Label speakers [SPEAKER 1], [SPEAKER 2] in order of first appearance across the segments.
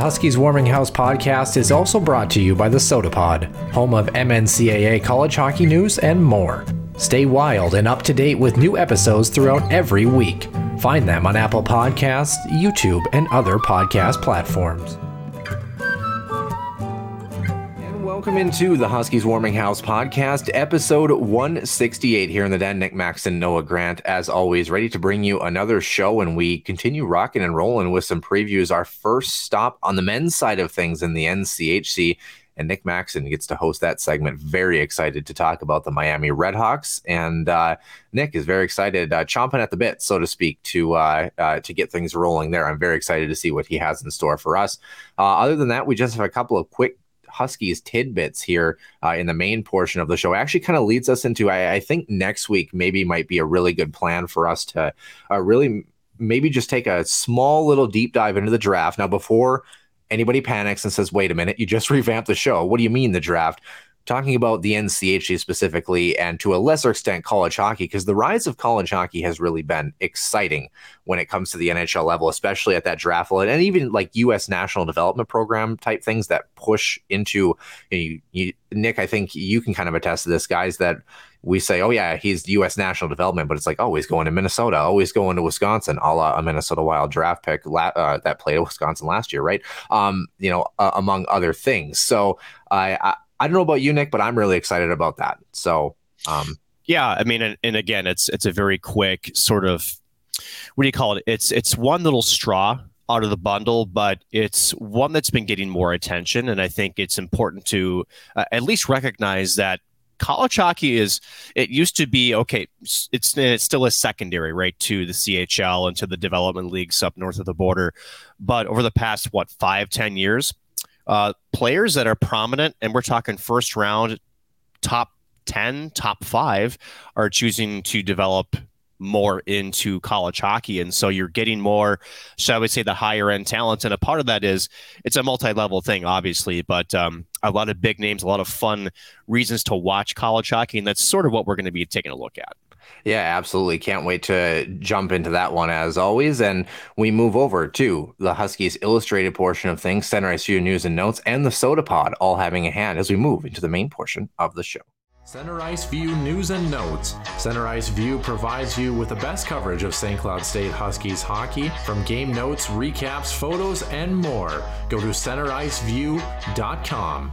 [SPEAKER 1] Huskies Warming House podcast is also brought to you by the Sota Pod, home of MNCAA college hockey news and more. Stay wild and up to date with new episodes throughout every week. Find them on Apple Podcasts, YouTube, and other podcast platforms. Welcome into the Huskies Warming House podcast, episode 168 here in the den. Nick Maxon, Noah Grant, as always, ready to bring you another show. And we continue rocking and rolling with some previews. Our first stop on the men's side of things in the NCHC. And Nick Maxon gets to host that segment. Very excited to talk about the Miami Redhawks. And uh, Nick is very excited, uh, chomping at the bit, so to speak, to uh, uh, to get things rolling there. I'm very excited to see what he has in store for us. Uh, other than that, we just have a couple of quick Huskies tidbits here uh, in the main portion of the show actually kind of leads us into, I, I, think next week maybe might be a really good plan for us to uh, really maybe just take a small little deep dive into the draft. Now, before anybody panics and says, wait a minute, you just revamped the show. What do you mean the draft? Talking about the NCHC specifically, and to a lesser extent, college hockey, because the rise of college hockey has really been exciting when it comes to the NHL level, especially at that draft level, and even like U.S. national development program type things that push into you, you, Nick. I think you can kind of attest to this, guys. That we say, oh yeah, he's U.S. national development, but it's like, oh, he's going to Minnesota, always going to Wisconsin, a la a Minnesota Wild draft pick uh, that played at Wisconsin last year, right? Um, you know, uh, among other things. So I I don't know about you, Nick, but I'm really excited about that. So, um,
[SPEAKER 2] yeah, I mean, and, and again, it's it's a very quick sort of what do you call it? It's it's one little straw out of the bundle, but it's one that's been getting more attention, and I think it's important to uh, at least recognize that college hockey is it used to be okay it's it's still a secondary right to the chl and to the development leagues up north of the border but over the past what five ten years uh, players that are prominent, and we're talking first round, top 10, top five, are choosing to develop more into college hockey. And so you're getting more, shall we say, the higher end talent. And a part of that is it's a multi level thing, obviously, but um, a lot of big names, a lot of fun reasons to watch college hockey. And that's sort of what we're going to be taking a look at.
[SPEAKER 1] Yeah, absolutely. Can't wait to jump into that one as always. And we move over to the Huskies illustrated portion of things, Center Ice View news and notes, and the Sota Pod all having a hand as we move into the main portion of the show. Center Ice View news and notes. Center Ice View provides you with the best coverage of St. Cloud State Huskies hockey from game notes, recaps, photos, and more. Go to centericeview.com.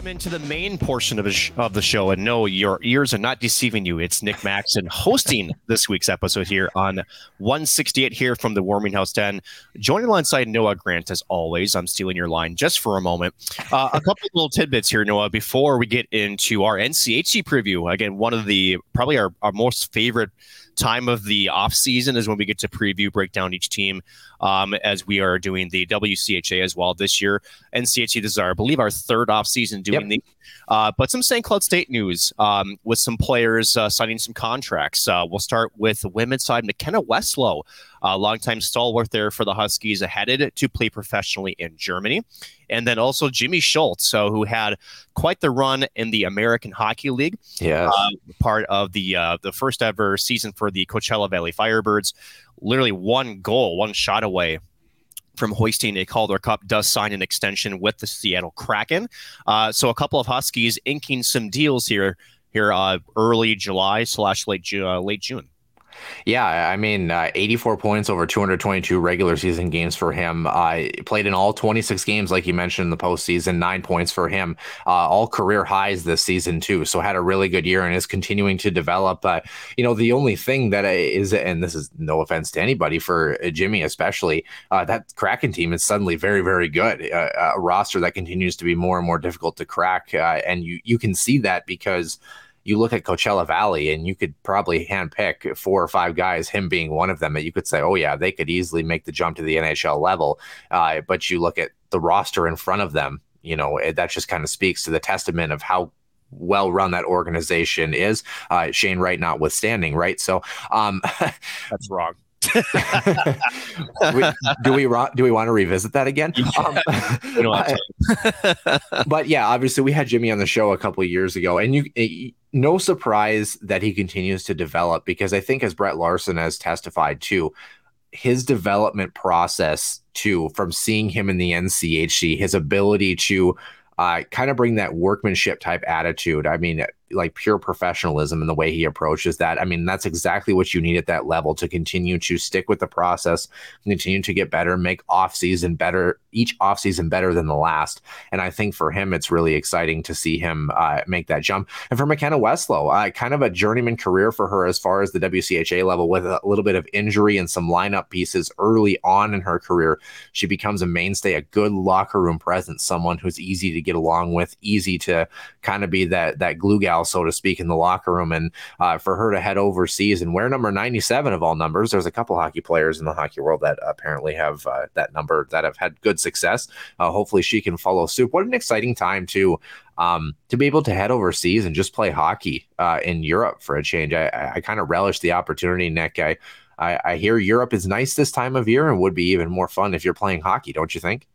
[SPEAKER 2] Welcome into the main portion of, sh- of the show. And no, your ears are not deceiving you. It's Nick Maxon hosting this week's episode here on 168 here from the Warming House Den. Joining alongside Noah Grant, as always. I'm stealing your line just for a moment. Uh, a couple of little tidbits here, Noah, before we get into our NCHC preview. Again, one of the probably our, our most favorite time of the off season is when we get to preview, break down each team, um, as we are doing the WCHA as well this year. NCHC, this is our, I believe, our third off season doing
[SPEAKER 1] Yep.
[SPEAKER 2] the. Uh, but some St. Cloud State news um, with some players uh, signing some contracts. Uh, we'll start with the women's side. McKenna Westlow, a longtime stalwart there for the Huskies, headed to play professionally in Germany. And then also Jimmy Schuldt, so who had quite the run in the American Hockey League
[SPEAKER 1] Yes.
[SPEAKER 2] uh, part of the uh, the first ever season for the Coachella Valley Firebirds. Literally one goal, one shot away from hoisting a Calder Cup. Does sign an extension with the Seattle Kraken. Uh, so a couple of Huskies inking some deals here here uh, early July slash late Ju- uh, late June.
[SPEAKER 1] Yeah, I mean, uh, 84 points over 222 regular season games for him. Uh, played in all 26 games, like you mentioned in the postseason, nine points for him. Uh, all career highs this season, too. So had a really good year and is continuing to develop. Uh, you know, the only thing that is, and this is no offense to anybody, for Jimmy especially, uh, that Kraken team is suddenly very, very good. Uh, a roster that continues to be more and more difficult to crack. Uh, and you, you can see that because you look at Coachella Valley and you could probably handpick four or five guys, him being one of them, that you could say, oh, yeah, they could easily make the jump to the NHL level. Uh, but you look at the roster in front of them, you know, it, that just kind of speaks to the testament of how well run that organization is. Uh, Shane Wright notwithstanding, right? So, um,
[SPEAKER 2] That's wrong.
[SPEAKER 1] Do we do we want to revisit that again? Um, but yeah, obviously we had Jimmy on the show a couple of years ago, and you eh, no surprise that he continues to develop because I think as Brett Larson has testified too, his development process too, from seeing him in the NCHC, his ability to uh, kind of bring that workmanship type attitude. I mean, like pure professionalism in the way he approaches that. I mean, that's exactly what you need at that level to continue to stick with the process, continue to get better, make off season better, each off season better than the last. And I think for him, it's really exciting to see him uh, make that jump. And for McKenna Westlow, uh, kind of a journeyman career for her as far as the WCHA level, with a little bit of injury and some lineup pieces early on in her career. She becomes a mainstay, a good locker room presence, someone who's easy to get along with, easy to kind of be that that glue gal, so to speak, in the locker room. And uh, for her to head overseas and wear number 97 of all numbers, there's a couple hockey players in the hockey world that apparently have uh, that number that have had good success. Uh, hopefully, she can follow suit. What an exciting time too. Um, to be able to head overseas and just play hockey uh, in Europe for a change, I, I, I kind of relish the opportunity, Nick. I, I, I hear Europe is nice this time of year and would be even more fun if you're playing hockey, don't you think?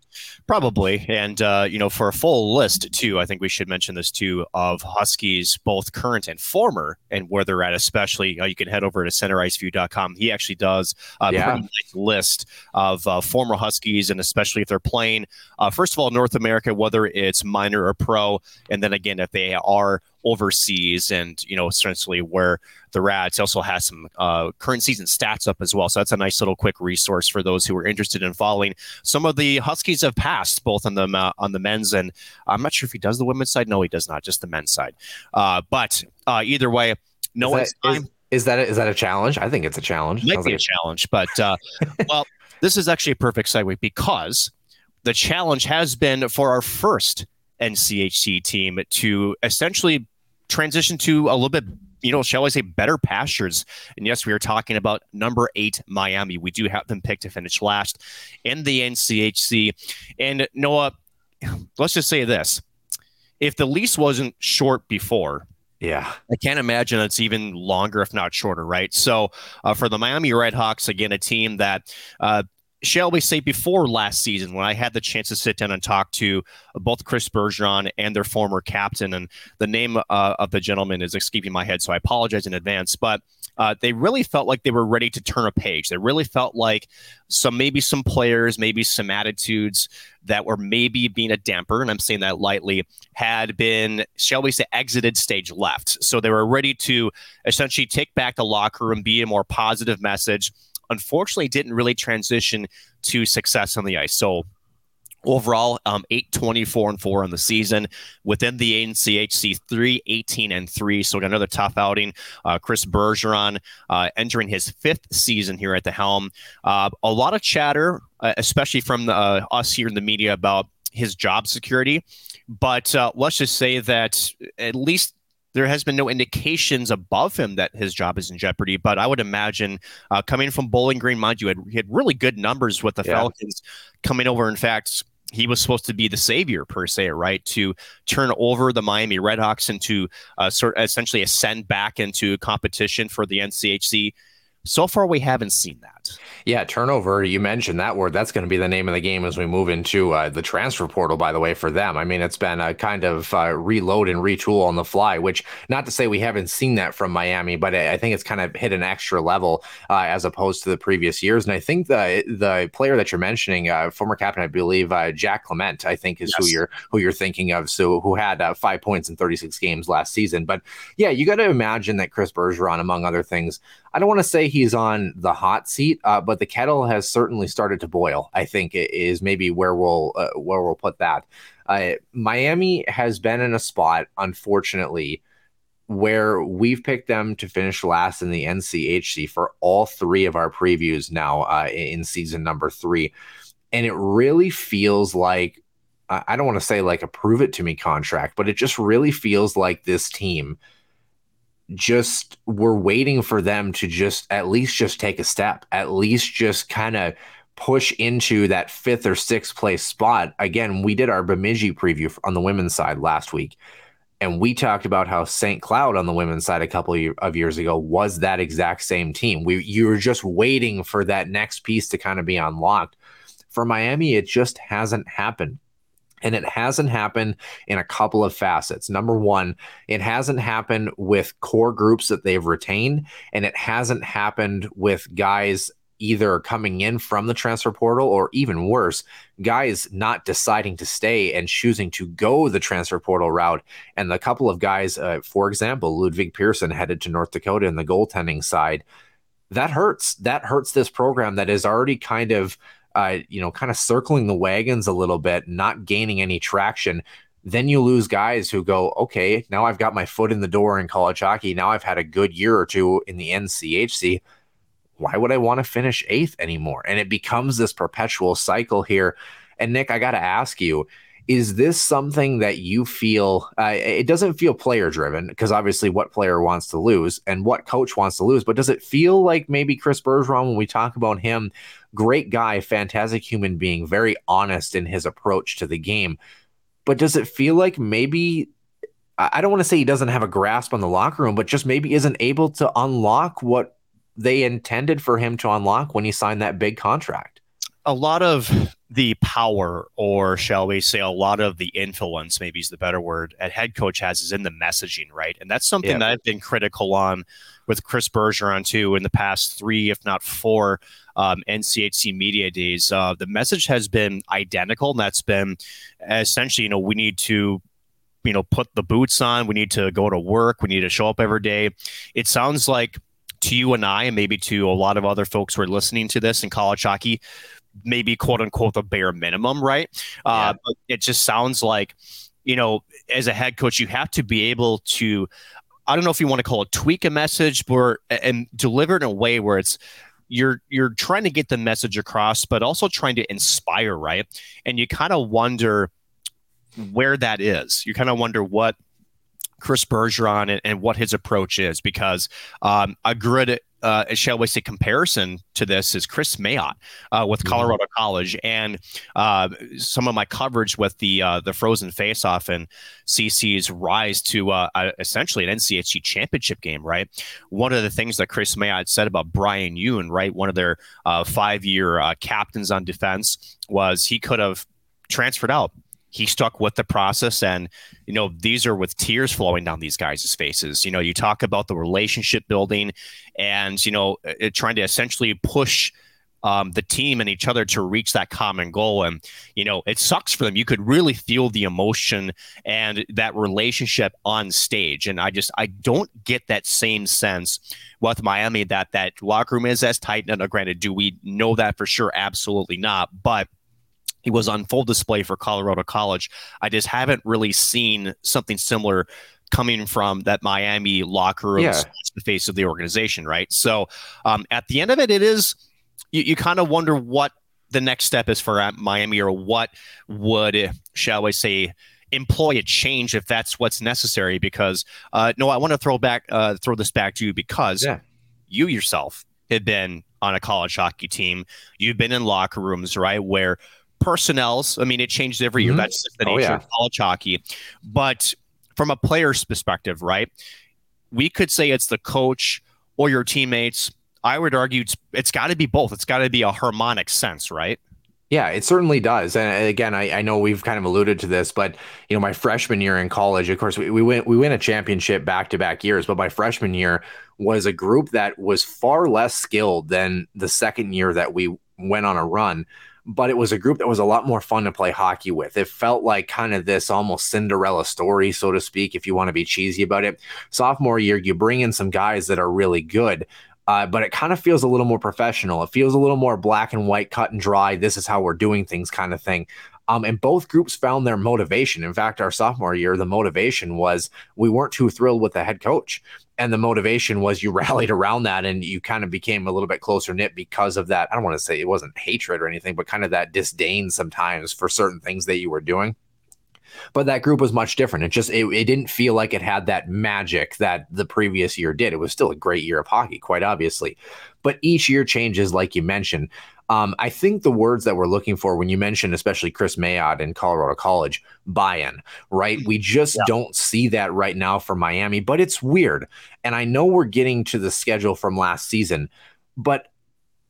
[SPEAKER 2] Probably. And, uh, you know, for a full list, too, I think we should mention this, too, of Huskies, both current and former, and where they're at, especially. Uh, you can head over to centericeview.com. He actually does a
[SPEAKER 1] Yeah.
[SPEAKER 2] pretty nice list of uh, former Huskies, and especially if they're playing, uh, first of all, North America, whether it's minor or pro, and then again, if they are overseas and, you know, essentially where they're at. It also has some uh, current season stats up as well. So that's a nice little quick resource for those who are interested in following some of the Huskies have passed both on the uh, on the men's and I'm not sure if he does the women's side. No, he does not. Just the men's side. Uh, but uh, either way, no one's
[SPEAKER 1] Is that,
[SPEAKER 2] time
[SPEAKER 1] is, is that a, is that a challenge? I think it's a challenge.
[SPEAKER 2] might
[SPEAKER 1] Sounds
[SPEAKER 2] be
[SPEAKER 1] like
[SPEAKER 2] a challenge. But uh, well, this is actually a perfect segue because the challenge has been for our first NCHC team to essentially transition to a little bit you know, shall I say, better pastures. And yes, we are talking about number eight Miami. We do have them picked to finish last in the NCHC. And Noah, let's just say this: if the lease wasn't short before,
[SPEAKER 1] yeah.
[SPEAKER 2] I can't imagine it's even longer, if not shorter, right? So uh, for the Miami Redhawks, again, a team that. Uh, Shall we say before last season, when I had the chance to sit down and talk to both Chris Bergeron and their former captain, and the name uh, of the gentleman is escaping my head, so I apologize in advance. But uh, they really felt like they were ready to turn a page. They really felt like some maybe some players, maybe some attitudes that were maybe being a damper, and I'm saying that lightly, had been, shall we say, exited stage left. So they were ready to essentially take back the locker room, be a more positive message. Unfortunately, didn't really transition to success on the ice. So overall um 8 24 and 4 on the season. Within the NCHC 3 18 and 3 so got another tough outing. Uh, Chris Bergeron uh, entering his fifth season here at the helm. Uh, a lot of chatter uh, especially from the, uh, us here in the media about his job security. But uh, let's just say that at least there has been no indications above him that his job is in jeopardy. But I would imagine uh, coming from Bowling Green, mind you, had, he had really good numbers with the
[SPEAKER 1] Yeah.
[SPEAKER 2] Falcons coming over. In fact, he was supposed to be the savior per se, right? To turn over the Miami Redhawks into uh, sort essentially ascend back into competition for the NCHC. So far, we haven't seen that.
[SPEAKER 1] Yeah, turnover. You mentioned that word. That's going to be the name of the game as we move into uh, the transfer portal, by the way, for them. I mean, it's been a kind of uh, reload and retool on the fly, which not to say we haven't seen that from Miami, but I think it's kind of hit an extra level uh, as opposed to the previous years. And I think the the player that you're mentioning, uh, former captain, I believe, uh, Jack Clement, I think is yes. who you're who you're thinking of. So who had uh, five points in 36 games last season. But yeah, you got to imagine that Chris Bergeron, among other things, I don't want to say he's on the hot seat, but but the kettle has certainly started to boil. I think is maybe where we'll uh, where we'll put that. Uh, Miami has been in a spot, unfortunately, where we've picked them to finish last in the NCHC for all three of our previews now uh, in season number three, and it really feels like I don't want to say like a prove it to me contract, but it just really feels like this team just we're waiting for them to just at least just take a step, at least just kind of push into that fifth or sixth place spot. Again, we did our Bemidji preview on the women's side last week, and we talked about how St. Cloud on the women's side a couple of years ago was that exact same team. We you were just waiting for that next piece to kind of be unlocked. For Miami, it just hasn't happened. And it hasn't happened in a couple of facets. Number one, it hasn't happened with core groups that they've retained, and it hasn't happened with guys either coming in from the transfer portal or even worse, guys not deciding to stay and choosing to go the transfer portal route. And the couple of guys, uh, for example, Ludvig Persson headed to North Dakota in the goaltending side. That hurts. That hurts this program that is already kind of uh, you know, kind of circling the wagons a little bit, not gaining any traction, then you lose guys who go, okay, now I've got my foot in the door in college hockey. Now I've had a good year or two in the NCHC. Why would I want to finish eighth anymore? And it becomes this perpetual cycle here. And Nick, I got to ask you, is this something that you feel uh, it doesn't feel player driven because obviously what player wants to lose and what coach wants to lose but does it feel like maybe chris bergeron when we talk about him great guy fantastic human being very honest in his approach to the game but does it feel like maybe i don't want to say he doesn't have a grasp on the locker room but just maybe isn't able to unlock what they intended for him to unlock when he signed that big contract?
[SPEAKER 2] A lot of the power, or shall we say, a lot of the influence, maybe is the better word, at head coach has is in the messaging, right? And that's something yeah. that I've been critical on with Chris Bergeron too in the past three, if not four, um, NCHC media days. Uh, the message has been identical, and that's been essentially, you know, we need to you know put the boots on we need to go to work we need to show up every day it sounds like to you and I, and maybe to a lot of other folks who are listening to this in college hockey, maybe quote unquote the bare minimum, right? Uh, yeah. Uh, but it just sounds like, you know, as a head coach, you have to be able to, I don't know if you want to call it tweak a message, but and deliver it in a way where it's you're you're trying to get the message across, but also trying to inspire, right? And you kind of wonder where that is. You kind of wonder what Chris Bergeron and, and, what his approach is because um, a good uh, shall we say, comparison to this is Kris Mayotte uh, with mm-hmm. Colorado mm-hmm. College, and uh, some of my coverage with the uh, the Frozen Faceoff and CC's rise to uh, essentially an NCHC championship game. Right, one of the things that Kris Mayotte said about Bryan Yoon, right, one of their uh, five year captains on defense, was he could have transferred out he stuck with the process and you know these are with tears flowing down these guys' faces. You know you talk about the relationship building and you know it, trying to essentially push um, the team and each other to reach that common goal. And you know it sucks for them. You could really feel the emotion and that relationship on stage. And i just i don't get that same sense with miami that that locker room is as tight. And granted do we know that for sure? Absolutely not. But he was on full display for Colorado College. I just haven't really seen something similar coming from that Miami locker room, yeah. the face of the organization, right? So um, at the end of it, it is you, you kind of wonder what the next step is for uh, Miami or what would, shall we say, employ a change if that's what's necessary. Because uh, no, I want to throw back, uh, throw this back to you because yeah. you yourself have been on a college hockey team. You've been in locker rooms, right, where personnels. I mean, it changes every year.
[SPEAKER 1] Mhm.
[SPEAKER 2] That's just the
[SPEAKER 1] Oh,
[SPEAKER 2] nature
[SPEAKER 1] yeah.
[SPEAKER 2] of college hockey. But from a player's perspective, right? We could say it's the coach or your teammates. I would argue it's, it's got to be both. It's got to be a harmonic sense, right?
[SPEAKER 1] Yeah, it certainly does. And again, I, I know we've kind of alluded to this, but you know, my freshman year in college, of course, we, we went we win a championship back to back years, but my freshman year was a group that was far less skilled than the second year that we went on a run. But it was a group that was a lot more fun to play hockey with. It felt like kind of this almost Cinderella story, so to speak, if you want to be cheesy about it. Sophomore year, you bring in some guys that are really good. Uh, but it kind of feels a little more professional. It feels a little more black and white, cut and dry. This is how we're doing things, kind of thing. Um, and both groups found their motivation. In fact, our sophomore year, the motivation was we weren't too thrilled with the head coach. And the motivation was you rallied around that and you kind of became a little bit closer knit because of that. I don't want to say it wasn't hatred or anything, but kind of that disdain sometimes for certain things that you were doing but that group was much different. It just it, it didn't feel like it had that magic that the previous year did. It was still a great year of hockey, quite obviously, but each year changes, like you mentioned. Um, I think the words that we're looking for when you mentioned, especially Kris Mayotte in Colorado College, buy-in, right? We just
[SPEAKER 2] Yeah.
[SPEAKER 1] don't see that right now for Miami, but it's weird. And I know we're getting to the schedule from last season, but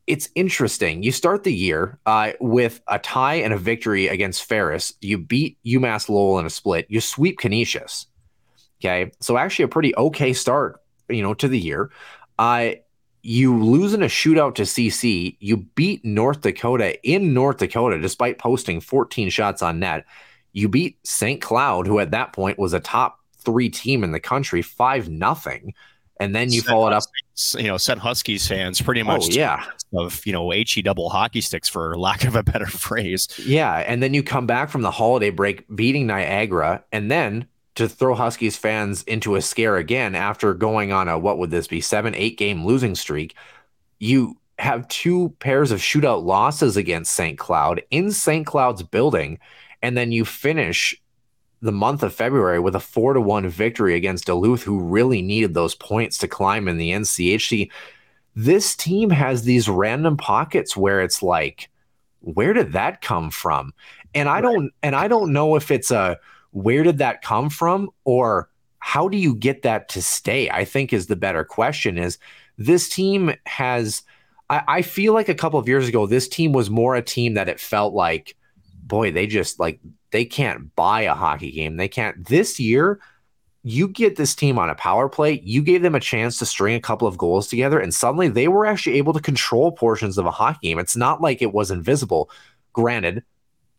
[SPEAKER 1] it's interesting. You start the year uh, with a tie and a victory against Ferris. You beat UMass Lowell in a split. You sweep Canisius. Okay, so actually a pretty okay start, you know, to the year. Uh, you lose in a shootout to CC. You beat North Dakota in North Dakota despite posting 14 shots on net. You beat St. Cloud, who at that point was a top three team in the country, five nothing, and then you followed up.
[SPEAKER 2] You know, sent Huskies fans pretty
[SPEAKER 1] Oh
[SPEAKER 2] much
[SPEAKER 1] yeah,
[SPEAKER 2] of you know he double hockey sticks for lack of a better phrase.
[SPEAKER 1] Yeah, and then you come back from the holiday break beating Niagara, and then to throw Huskies fans into a scare again after going on a what would this be seven eight game losing streak. You have two pairs of shootout losses against St. Cloud in St. Cloud's building, and then you finish the month of February with a four to one victory against Duluth, who really needed those points to climb in the NCHC. This team has these random pockets where it's like, where did that come from? And I don't and I don't know if it's a where did that come from or how do you get that to stay? I think is the better question is this team has I, I feel like a couple of years ago, this team was more a team that it felt like, boy, they just like they can't buy a hockey game. They can't this year. You get this team on a power play, you gave them a chance to string a couple of goals together, and suddenly they were actually able to control portions of a hockey game. It's not like it was invisible. Granted,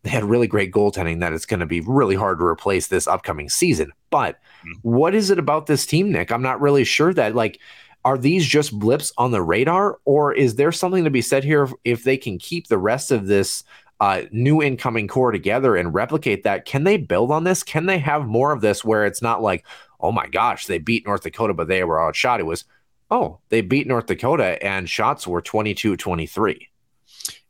[SPEAKER 1] they had really great goaltending that it's going to be really hard to replace this upcoming season. But what is it about this team, Nick? I'm not really sure that like are these just blips on the radar or is there something to be said here if, if they can keep the rest of this uh, new incoming core together and replicate that? Can they build on this? Can they have more of this where it's not like oh my gosh they beat north dakota but they were outshot. It was oh they beat north dakota and shots were 22 23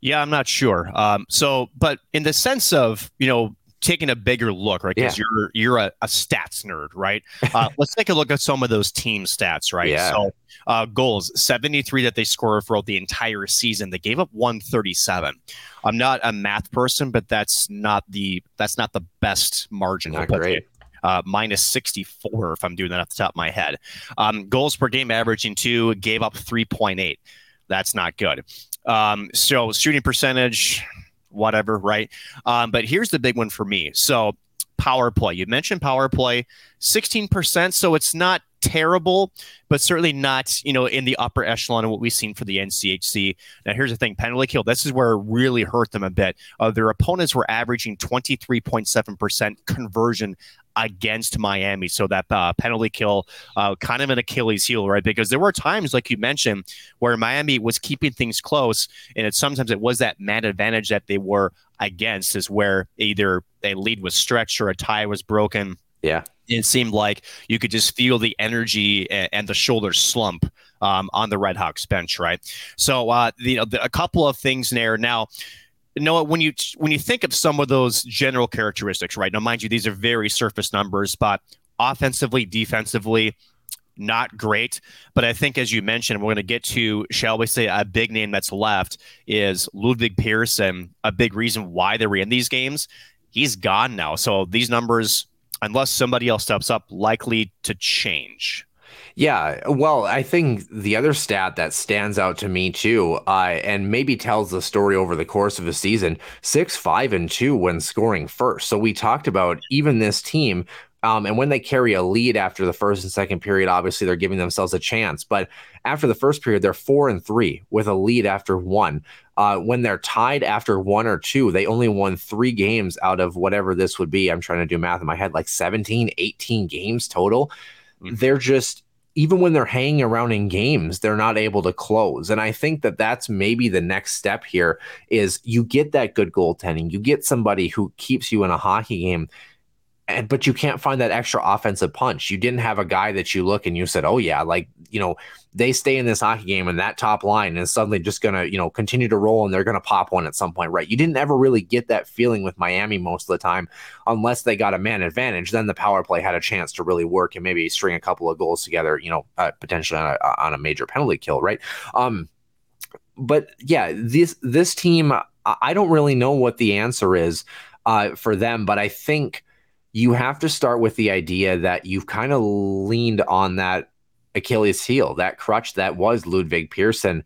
[SPEAKER 2] Yeah, I'm not sure. Um, so, but in the sense of you know taking a bigger look, right? Because you're you're a, a stats nerd, right? Uh, let's take a look at some of those team stats, right?
[SPEAKER 1] Yeah.
[SPEAKER 2] So, uh, goals 73 that they scored throughout the entire season. They gave up 137. I'm not a math person, but that's not the that's not the best margin.
[SPEAKER 1] Not great.
[SPEAKER 2] it. Uh, minus 64 if I'm doing that off the top of my head. Um, goals per game averaging two, gave up 3.8. That's not good. Um, so shooting percentage, whatever, right? Um, but here's the big one for me. So power play. You mentioned power play, 16%. So it's not terrible, but certainly not, you know, in the upper echelon of what we've seen for the NCHC. Now, here's the thing penalty kill. This is where it really hurt them a bit. Uh, their opponents were averaging 23.7% conversion against Miami. So that uh, penalty kill, uh, kind of an Achilles heel, right? Because there were times, like you mentioned, where Miami was keeping things close, and it sometimes it was that man advantage that they were against, is where either a lead was stretched or a tie was broken.
[SPEAKER 1] Yeah
[SPEAKER 2] It seemed like you could just feel the energy and, and the shoulder slump um, on the Red Hawks bench, right? So, uh, the, the, a couple of things there now. Noah, when you when you think of some of those general characteristics, right? Now, mind you, these are very surface numbers, but offensively, defensively, not great. But I think, as you mentioned, we're going to get to, shall we say, a big name that's left is Ludvig Persson. A big reason why they were in these games. He's gone now. So these numbers, unless somebody else steps up, likely to change.
[SPEAKER 1] Yeah, well, I think the other stat that stands out to me too, uh, and maybe tells the story over the course of a season: six, five, and two when scoring first. So we talked about even this team um, and when they carry a lead after the first and second period, obviously they're giving themselves a chance. But after the first period, they're four and three with a lead after one. Uh, when they're tied after one or two, they only won three games out of whatever this would be. I'm trying to do math in my head, like 17, 18 games total. Mm-hmm. They're just, even when they're hanging around in games, they're not able to close. And I think that that's maybe the next step here is you get that good goaltending. You get somebody who keeps you in a hockey game and but you can't find that extra offensive punch. You didn't have a guy that you look and you said, "Oh yeah, like you know, they stay in this hockey game and that top line is suddenly just gonna you know continue to roll and they're gonna pop one at some point, right?" You didn't ever really get that feeling with Miami most of the time, unless they got a man advantage. Then the power play had a chance to really work and maybe string a couple of goals together, you know, uh, potentially on a, on a major penalty kill, right? Um, but yeah, this this team, I don't really know what the answer is uh, for them, but I think you have to start with the idea that you've kind of leaned on that Achilles heel, that crutch that was Ludvig Persson.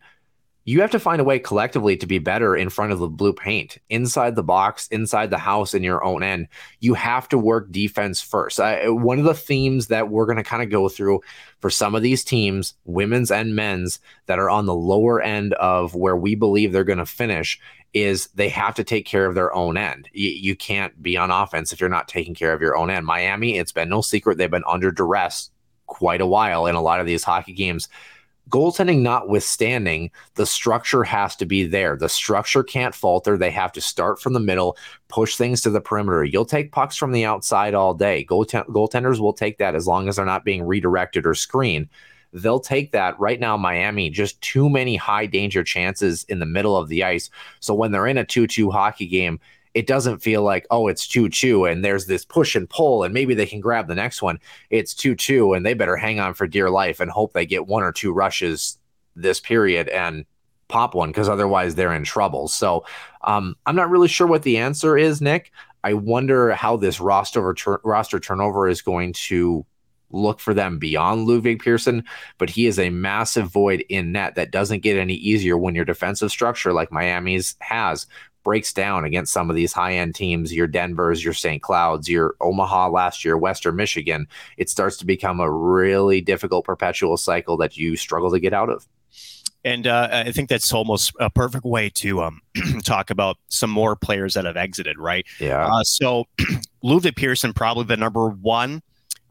[SPEAKER 1] You have to find a way collectively to be better in front of the blue paint, inside the box, inside the house, in your own end. You have to work defense first. I, one of the themes that we're going to kind of go through for some of these teams, women's and men's, that are on the lower end of where we believe they're going to finish is they have to take care of their own end. You, you can't be on offense if you're not taking care of your own end. Miami, it's been no secret they've been under duress quite a while in a lot of these hockey games. Goaltending notwithstanding, the structure has to be there. The structure can't falter. They have to start from the middle, push things to the perimeter. You'll take pucks from the outside all day. Goal goaltenders will take that as long as they're not being redirected or screened they'll take that. Right now, Miami, just too many high danger chances in the middle of the ice. So when they're in a 2 2 hockey game, it doesn't feel like, oh, it's 2 2 and there's this push and pull and maybe they can grab the next one. It's 2 2 and they better hang on for dear life and hope they get one or two rushes this period and pop one because otherwise they're in trouble. So um, I'm not really sure what the answer is, Nick. I wonder how this roster roster turnover is going to look for them beyond Ludvig Persson, but he is a massive void in net that doesn't get any easier when your defensive structure, like Miami's has, breaks down against some of these high end teams, your Denvers, your St. Clouds, your Omaha last year, Western Michigan. It starts to become a really difficult perpetual cycle that you struggle to get out of.
[SPEAKER 2] And uh, I think that's almost a perfect way to um, talk about some more players that have exited, right?
[SPEAKER 1] Yeah.
[SPEAKER 2] Uh, so Ludvig Persson, probably the number one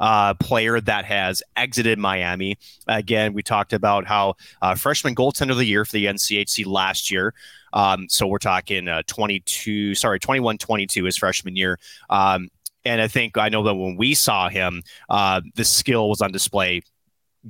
[SPEAKER 2] uh, player that has exited Miami. Again, we talked about how uh, freshman goaltender of the year for the NCHC last year. Um, so we're talking uh, 22, sorry, 21 22 his freshman year. Um, and I think I know that when we saw him, uh, the skill was on display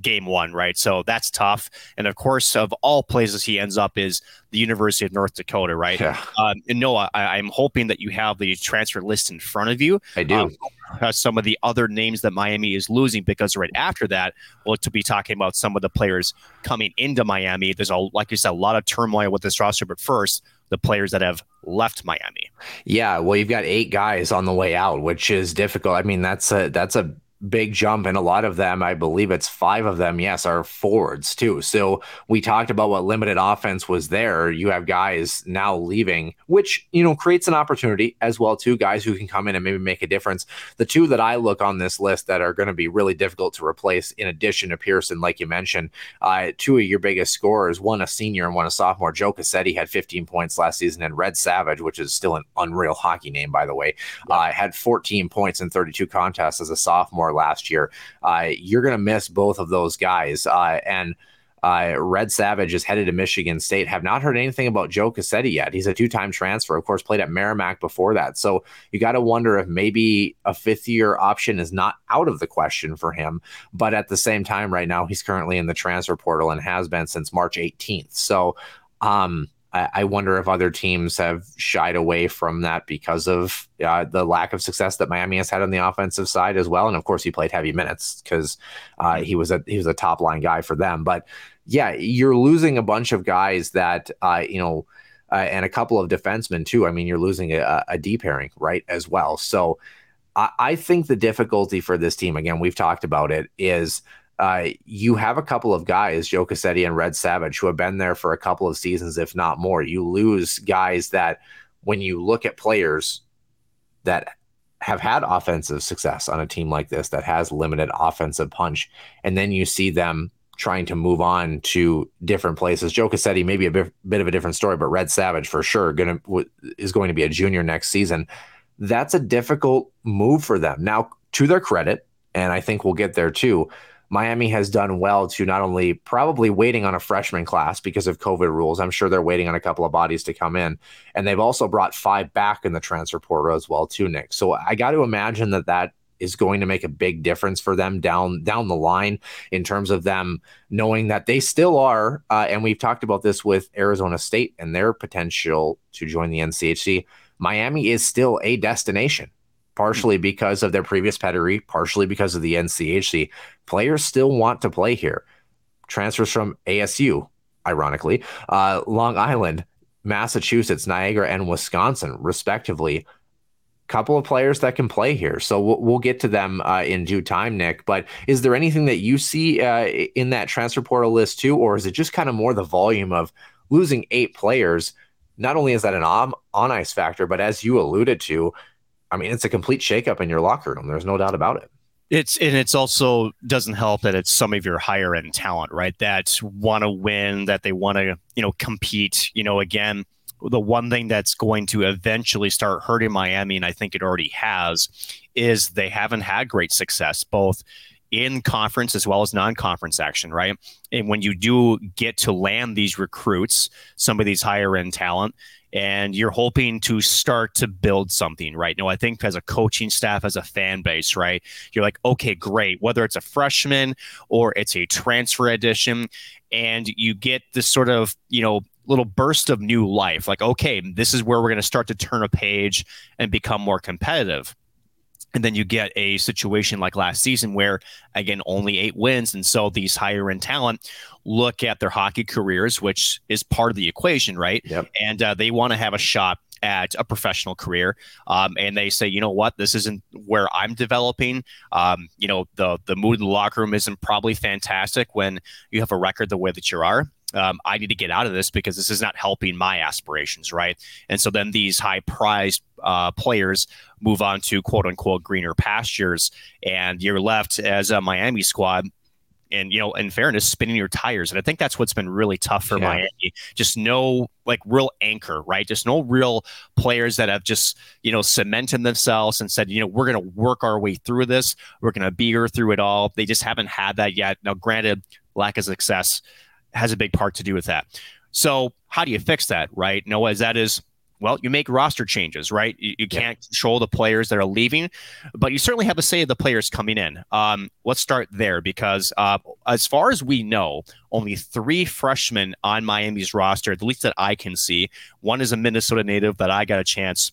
[SPEAKER 2] game one, right? So that's tough. And of course, of all places he ends up is the University of North Dakota, right?
[SPEAKER 1] Yeah.
[SPEAKER 2] Um, and Noah, I, am hoping that you have the transfer list in front of you.
[SPEAKER 1] I do. Um,
[SPEAKER 2] some of the other names that Miami is losing because right after that, we'll to be talking about some of the players coming into Miami. There's a like you said, a lot of turmoil with this roster, but first, the players that have left Miami.
[SPEAKER 1] Yeah, well, you've got eight guys on the way out, which is difficult. I mean, that's a that's a big jump and a lot of them. I believe it's five of them yes are forwards too. So we talked about what limited offense was there. You have guys now leaving which you know creates an opportunity as well too guys who can come in and maybe make a difference. The two that i look on this list that are going to be really difficult to replace in addition to persson like you mentioned uh, two of your biggest scorers one a senior and one a sophomore. Joe Cassetti had 15 points last season and red savage which is still an unreal hockey name by the way. Uh, had 14 points in 32 contests as a sophomore last year. Uh, you're going to miss both of those guys. Uh, and uh, Red Savage is headed to Michigan State. Have not heard anything about Joe Cassetti yet. He's a two time transfer, of course, played at Merrimack before that. So you got to wonder if maybe a fifth year option is not out of the question for him. But at the same time, right now, he's currently in the transfer portal and has been since March 18th. So, um, I, I wonder if other teams have shied away from that because of uh, the lack of success that Miami has had on the offensive side as well. And of course, he played heavy minutes because uh, he was a he was a top line guy for them. But yeah, you're losing a bunch of guys that uh, you know. Uh, and a couple of defensemen too. I mean, you're losing a, a D pairing, right, as well. So, I, I think the difficulty for this team, again, we've talked about it, is uh, you have a couple of guys, Joe Cassetti and Red Savage, who have been there for a couple of seasons, if not more. You lose guys that, when you look at players that have had offensive success on a team like this that has limited offensive punch, and then you see them trying to move on to different places. Joe Cassetti, maybe a bit, bit of a different story, but Red Savage for sure gonna is going to be a junior next season. That's a difficult move for them. Now, to their credit, and I think we'll get there too Miami has done well to not only probably waiting on a freshman class because of COVID rules. I'm sure they're waiting on a couple of bodies to come in, and they've also brought five back in the transfer portal as well too, Nick. So I got to imagine that that is going to make a big difference for them down down the line in terms of them knowing that they still are. Uh, and we've talked about this with Arizona State and their potential to join the NCHC. Miami is still a destination partially because of their previous pedigree, partially because of the NCHC. Players still want to play here. Transfers from ASU, ironically, uh, Long Island, Massachusetts, Niagara, and Wisconsin, respectively. Couple of players that can play here, so we'll, we'll get to them uh, in due time, Nick. But is there anything that you see uh, in that transfer portal list too, or is it just kind of more the volume of losing eight players? Not only is that an on, ice factor, but as you alluded to, I mean, it's a complete shakeup in your locker room. There's no doubt about it.
[SPEAKER 2] It's and it's also doesn't help that it's some of your higher end talent, right? That want to win, that they want to, you know, compete. You know, again, the one thing that's going to eventually start hurting Miami, and I think it already has, is they haven't had great success both in conference as well as non-conference action, right? And when you do get to land these recruits, some of these higher end talent, and you're hoping to start to build something, right? Now, I think as a coaching staff, as a fan base, right? You're like, okay, great. Whether it's a freshman or it's a transfer edition, and you get this sort of, you know, little burst of new life. Like, okay, this is where we're going to start to turn a page and become more competitive. And then you get a situation like last season where, again, only eight wins. And so these higher end talent look at their hockey careers, which is part of the equation, right?
[SPEAKER 1] Yep.
[SPEAKER 2] And uh, they want to have a shot at a professional career um, and they say you know what this isn't where i'm developing um, you know the the mood in the locker room isn't probably fantastic when you have a record the way that you are um, I need to get out of this because this is not helping my aspirations, right? And so then these high prized uh, players move on to quote unquote greener pastures, and you're left as a Miami squad. And you know, in fairness, spinning your tires, and I think that's what's been really tough for yeah. Miami. Just no like real anchor, right? Just no real players that have just you know cemented themselves and said, you know, we're going to work our way through this. We're going to be here through it all. They just haven't had that yet. Now, granted, lack of success has a big part to do with that. So how do you fix that, right? Noah, as that is well, you make roster changes, right? You, you can't yeah. control the players that are leaving, but you certainly have a say of the players coming in. Um, let's start there because, uh, as far as we know, only three freshmen on Miami's roster, at least that I can see. One is a Minnesota native that I got a chance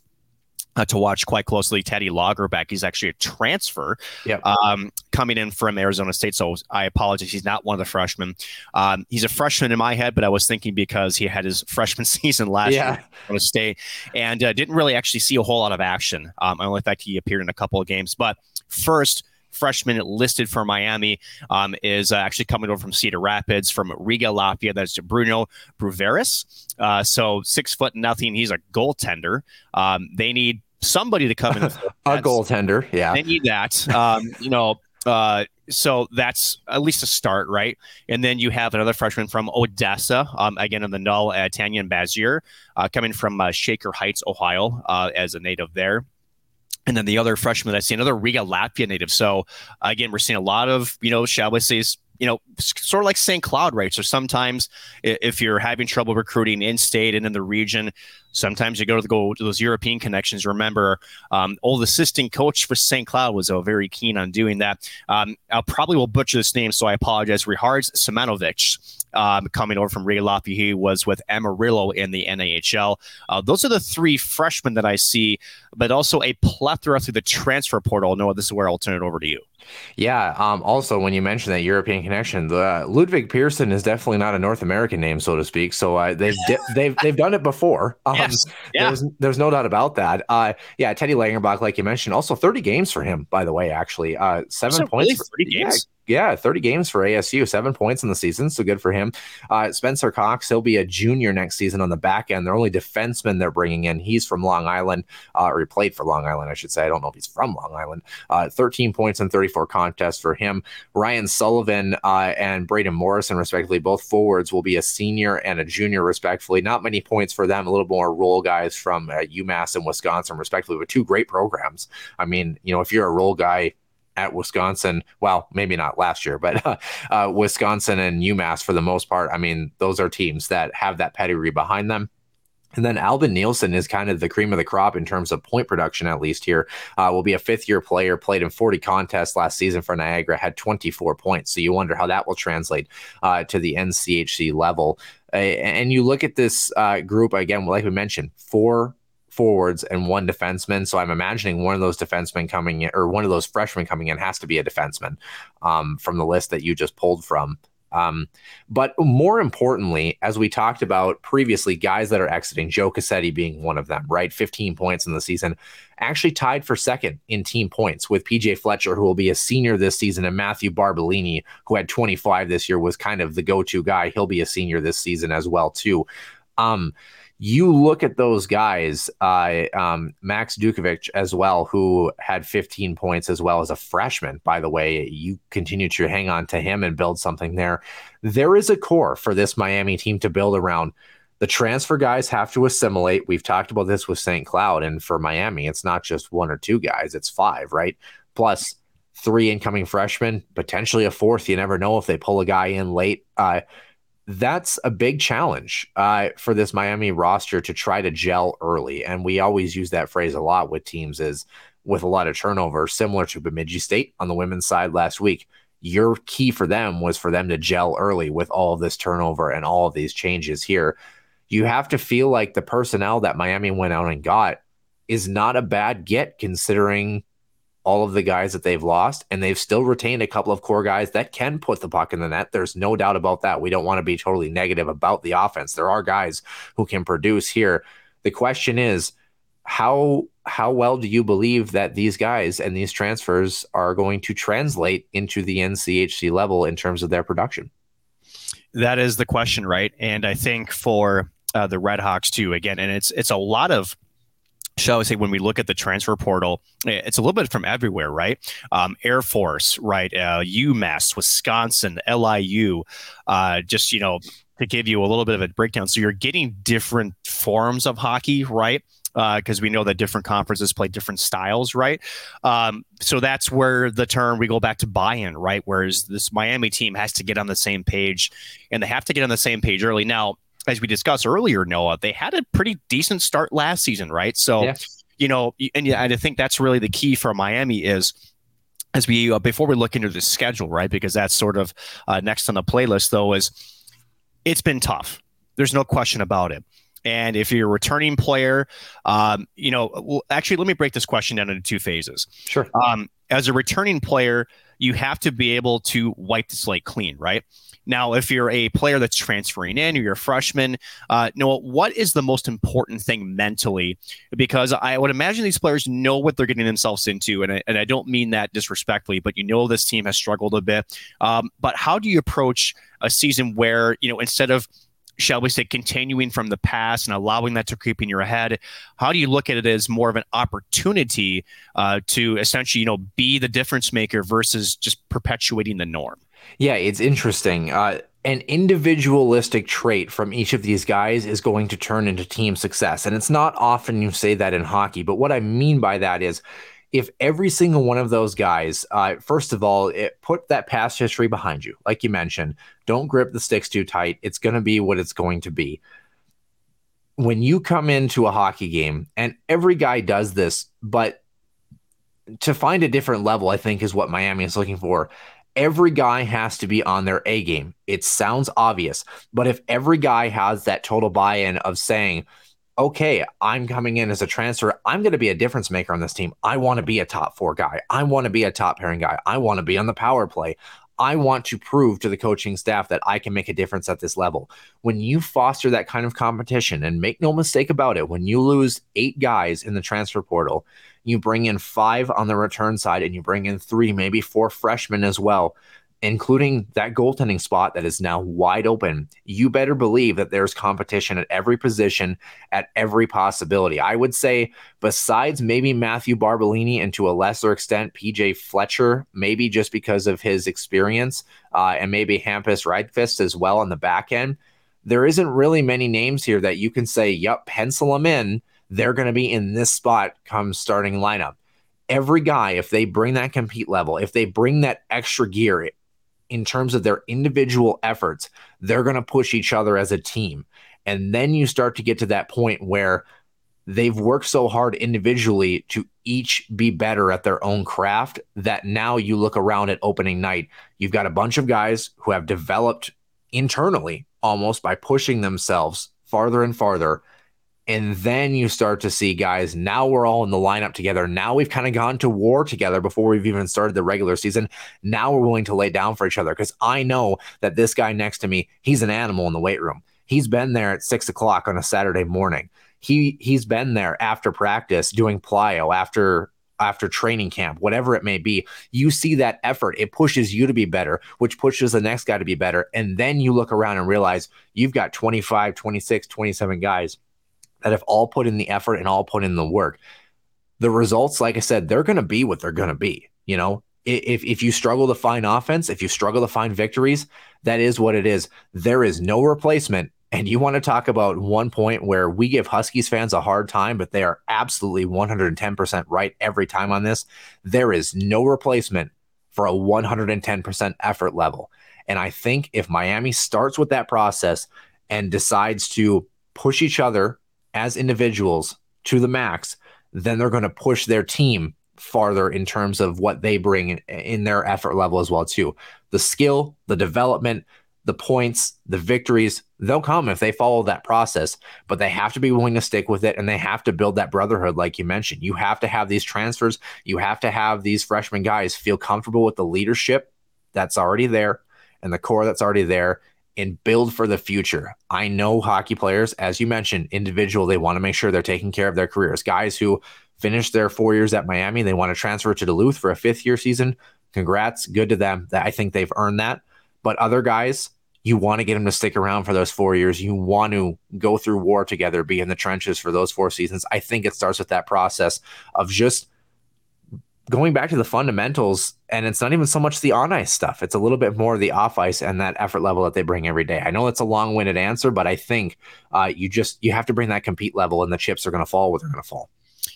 [SPEAKER 2] uh, to watch quite closely. Teddy Lagerback, he's actually a transfer
[SPEAKER 1] yep.
[SPEAKER 2] um, coming in from Arizona State. So I apologize. He's not one of the freshmen. Um, he's a freshman in my head, but I was thinking because he had his freshman season last yeah. year Arizona State and uh, didn't really actually see a whole lot of action. Um, only fact he appeared in a couple of games. But first, freshman listed for Miami um, is uh, actually coming over from Cedar Rapids from Riga Latvia. That's Bruno Bruveris. Uh, so six foot nothing. He's a goaltender. Um, they need somebody to come in. a
[SPEAKER 1] goaltender, yeah.
[SPEAKER 2] They need that. Um, you know, uh, so that's at least a start, right? And then you have another freshman from Odessa, um, again in the NAHL, uh, Tanyan Bazier, uh, coming from uh, Shaker Heights, Ohio, uh, as a native there. And then the other freshman that I see, another Riga Latvia native. So again, we're seeing a lot of, you know, shall we say, you know, sort of like St. Cloud, right? So sometimes if you're having trouble recruiting in state and in the region, sometimes you go to go to those European connections. Remember, um, old assistant coach for St. Cloud was uh, very keen on doing that. Um, I probably will butcher this name, so I apologize. Rihards Semanovic. Um, coming over from Riga He was with Amarillo in the NAHL. Uh, those are the three freshmen that I see, but also a plethora through the transfer portal. Noah, this is where I'll turn it over to you.
[SPEAKER 1] Yeah. Um, also, when you mentioned that European connection, the uh, Ludvig Persson is definitely not a North American name, so to speak. So uh, they've di- they've they've done it before. Um, yes. Yeah. There's there's no doubt about that. Uh, yeah. Teddy Lagerback, like you mentioned, also 30 games for him, by the way. Actually, uh, seven points. Really
[SPEAKER 2] for, 30 games.
[SPEAKER 1] Yeah, yeah, 30 games for ASU, seven points in the season. So good for him. Uh, Spencer Cox, he'll be a junior next season on the back end. They're only defenseman they're bringing in. He's from Long Island, uh, or he played for Long Island, I should say. I don't know if he's from Long Island. Uh, 13 points in 34 contests for him. Ryan Sullivan uh, and Braden Morrison, respectively, both forwards will be a senior and a junior, respectively. Not many points for them, a little more role guys from uh, UMass and Wisconsin, respectively, but two great programs. I mean, you know, if you're a role guy, at Wisconsin. Well, maybe not last year, but uh, uh, Wisconsin and UMass for the most part. I mean, those are teams that have that pedigree behind them. And then Alvin Nielsen is kind of the cream of the crop in terms of point production, at least here. Uh, will be a fifth year player, played in 40 contests last season for Niagara, had 24 points. So you wonder how that will translate uh, to the NCHC level. Uh, and you look at this uh, group again, like we mentioned, four forwards and one defenseman. So I'm imagining one of those defensemen coming in, or one of those freshmen coming in, has to be a defenseman um, from the list that you just pulled from. Um, but more importantly, as we talked about previously, guys that are exiting, Joe Cassetti being one of them, right? 15 points in the season, actually tied for second in team points with PJ Fletcher, who will be a senior this season, and Matthew Barbolini, who had 25 this year, was kind of the go-to guy. He'll be a senior this season as well, too. Um, you look at those guys, uh, um, Max Dukovic as well, who had 15 points as well as a freshman. By the way, you continue to hang on to him and build something there. There is a core for this Miami team to build around. The transfer guys have to assimilate. We've talked about this with St. Cloud, and for Miami, it's not just one or two guys; it's five, right? Plus three incoming freshmen, potentially a fourth. You never know if they pull a guy in late. Uh, that's a big challenge uh, for this Miami roster to try to gel early. And we always use that phrase a lot with teams is with a lot of turnover, similar to Bemidji State on the women's side last week. Your key for them was for them to gel early with all of this turnover and all of these changes here. You have to feel like the personnel that Miami went out and got is not a bad get considering all of the guys that they've lost, and they've still retained a couple of core guys that can put the puck in the net. There's no doubt about that. We don't want to be totally negative about the offense. There are guys who can produce here. The question is, how how well do you believe that these guys and these transfers are going to translate into the NCHC level in terms of their production?
[SPEAKER 2] That is the question, right? And I think for uh, the Red Hawks too, again, and it's it's a lot of shall I say, when we look at the transfer portal, it's a little bit from everywhere, right? Um, Air Force, right? Uh, UMass, Wisconsin, LIU, uh, just, you know, to give you a little bit of a breakdown. So you're getting different forms of hockey, right? Because uh, we know that different conferences play different styles, right? Um, so that's where the term we go back to buy-in, right? Whereas this Miami team has to get on the same page, and they have to get on the same page early. Now, as we discussed earlier, Noah, they had a pretty decent start last season, right? So, yeah. you know, and, and I think that's really the key for Miami is as we uh, before we look into the schedule, right? Because that's sort of uh, next on the playlist, though, is it's been tough. There's no question about it. And if you're a returning player, um, you know, well, actually, let me break this question down into two phases.
[SPEAKER 1] Sure.
[SPEAKER 2] Um, as a returning player, you have to be able to wipe the slate clean, right? Now, if you're a player that's transferring in or you're a freshman, uh, Noah, what is the most important thing mentally? Because I would imagine these players know what they're getting themselves into, and I, and I don't mean that disrespectfully, but you know this team has struggled a bit. Um, but how do you approach a season where you know instead of shall we say, continuing from the past and allowing that to creep in your head? How do you look at it as more of an opportunity uh, to essentially, you know, be the difference maker versus just perpetuating the norm?
[SPEAKER 1] Yeah, it's interesting. Uh, an individualistic trait from each of these guys is going to turn into team success. And it's not often you say that in hockey, but what I mean by that is if every single one of those guys, uh, first of all, it, put that past history behind you, like you mentioned, don't grip the sticks too tight. It's going to be what it's going to be. When you come into a hockey game, and every guy does this, but to find a different level, I think is what Miami is looking for. Every guy has to be on their A game. It sounds obvious, but if every guy has that total buy in of saying, okay, I'm coming in as a transfer. I'm going to be a difference maker on this team. I want to be a top four guy. I want to be a top pairing guy. I want to be on the power play. I want to prove to the coaching staff that I can make a difference at this level. When you foster that kind of competition, and make no mistake about it, when you lose eight guys in the transfer portal, you bring in five on the return side and you bring in three, maybe four freshmen as well including that goaltending spot that is now wide open, you better believe that there's competition at every position, at every possibility. I would say, besides maybe Matthew Barbolini and to a lesser extent, PJ Fletcher, maybe just because of his experience, uh, and maybe Hampus Rydqvist as well on the back end, there isn't really many names here that you can say, yep, pencil them in. They're going to be in this spot come starting lineup every guy, if they bring that compete level, if they bring that extra gear, in terms of their individual efforts, they're going to push each other as a team. And then you start to get to that point where they've worked so hard individually to each be better at their own craft that now you look around at opening night, you've got a bunch of guys who have developed internally almost by pushing themselves farther and farther and then you start to see guys, now we're all in the lineup together. Now we've kind of gone to war together before we've even started the regular season. Now we're willing to lay down for each other because I know that this guy next to me, he's an animal in the weight room. He's been there at six o'clock on a Saturday morning. He he's been there after practice doing plyo after after training camp, whatever it may be, you see that effort. It pushes you to be better, which pushes the next guy to be better. And then you look around and realize you've got 25, 26, 27 guys that have all put in the effort and all put in the work, the results, like I said, they're going to be what they're going to be. You know, if if you struggle to find offense, if you struggle to find victories, that is what it is. There is no replacement. And you want to talk about one point where we give Huskies fans a hard time, but they are absolutely 110% right every time on this. There is no replacement for a 110% effort level. And I think if Miami starts with that process and decides to push each other as individuals to the max, then they're going to push their team farther in terms of what they bring in, in their effort level as well too. The skill, the development, the points, the victories, they'll come if they follow that process, but they have to be willing to stick with it and they have to build that brotherhood like you mentioned. You have to have these transfers, you have to have these freshman guys feel comfortable with the leadership that's already there and the core that's already there and build for the future. I know hockey players, as you mentioned, individual, they want to make sure they're taking care of their careers. Guys who finished their four years at Miami, they want to transfer to Duluth for a fifth year season. Congrats, good to them. I think they've earned that. But other guys, you want to get them to stick around for those four years. You want to go through war together, be in the trenches for those four seasons. I think it starts with that process of just going back to the fundamentals, and it's not even so much the on ice stuff. It's a little bit more the off ice and that effort level that they bring every day. I know it's a long winded answer, but I think uh, you just you have to bring that compete level, and the chips are going to fall where they're going to fall.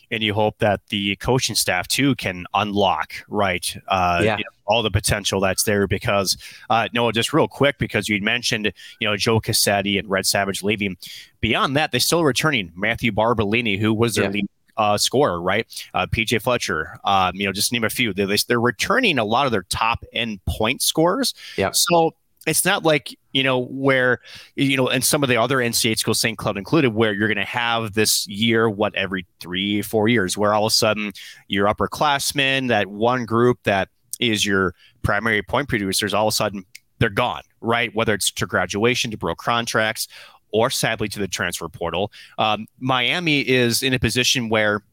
[SPEAKER 2] And you hope that the coaching staff too can unlock right, uh, yeah. You know, all the potential that's there. Because uh, Noah, just real quick, because you mentioned you know Joe Cassetti and Red Savage leaving. Beyond that, they're still returning Matthew Barbolini, who was their yeah. lead uh, scorer, right? Uh, PJ Fletcher, um, you know, just name a few. They, they're returning a lot of their top end point scorers.
[SPEAKER 1] Yeah.
[SPEAKER 2] So it's not like you know where you know and some of the other NCAA schools, St. Cloud included, where you're going to have this year, what every three, four years, where all of a sudden your upperclassmen, that one group that is your primary point producers, all of a sudden they're gone, right? Whether it's to graduation, to broke contracts, or sadly to the transfer portal. Um, Miami is in a position where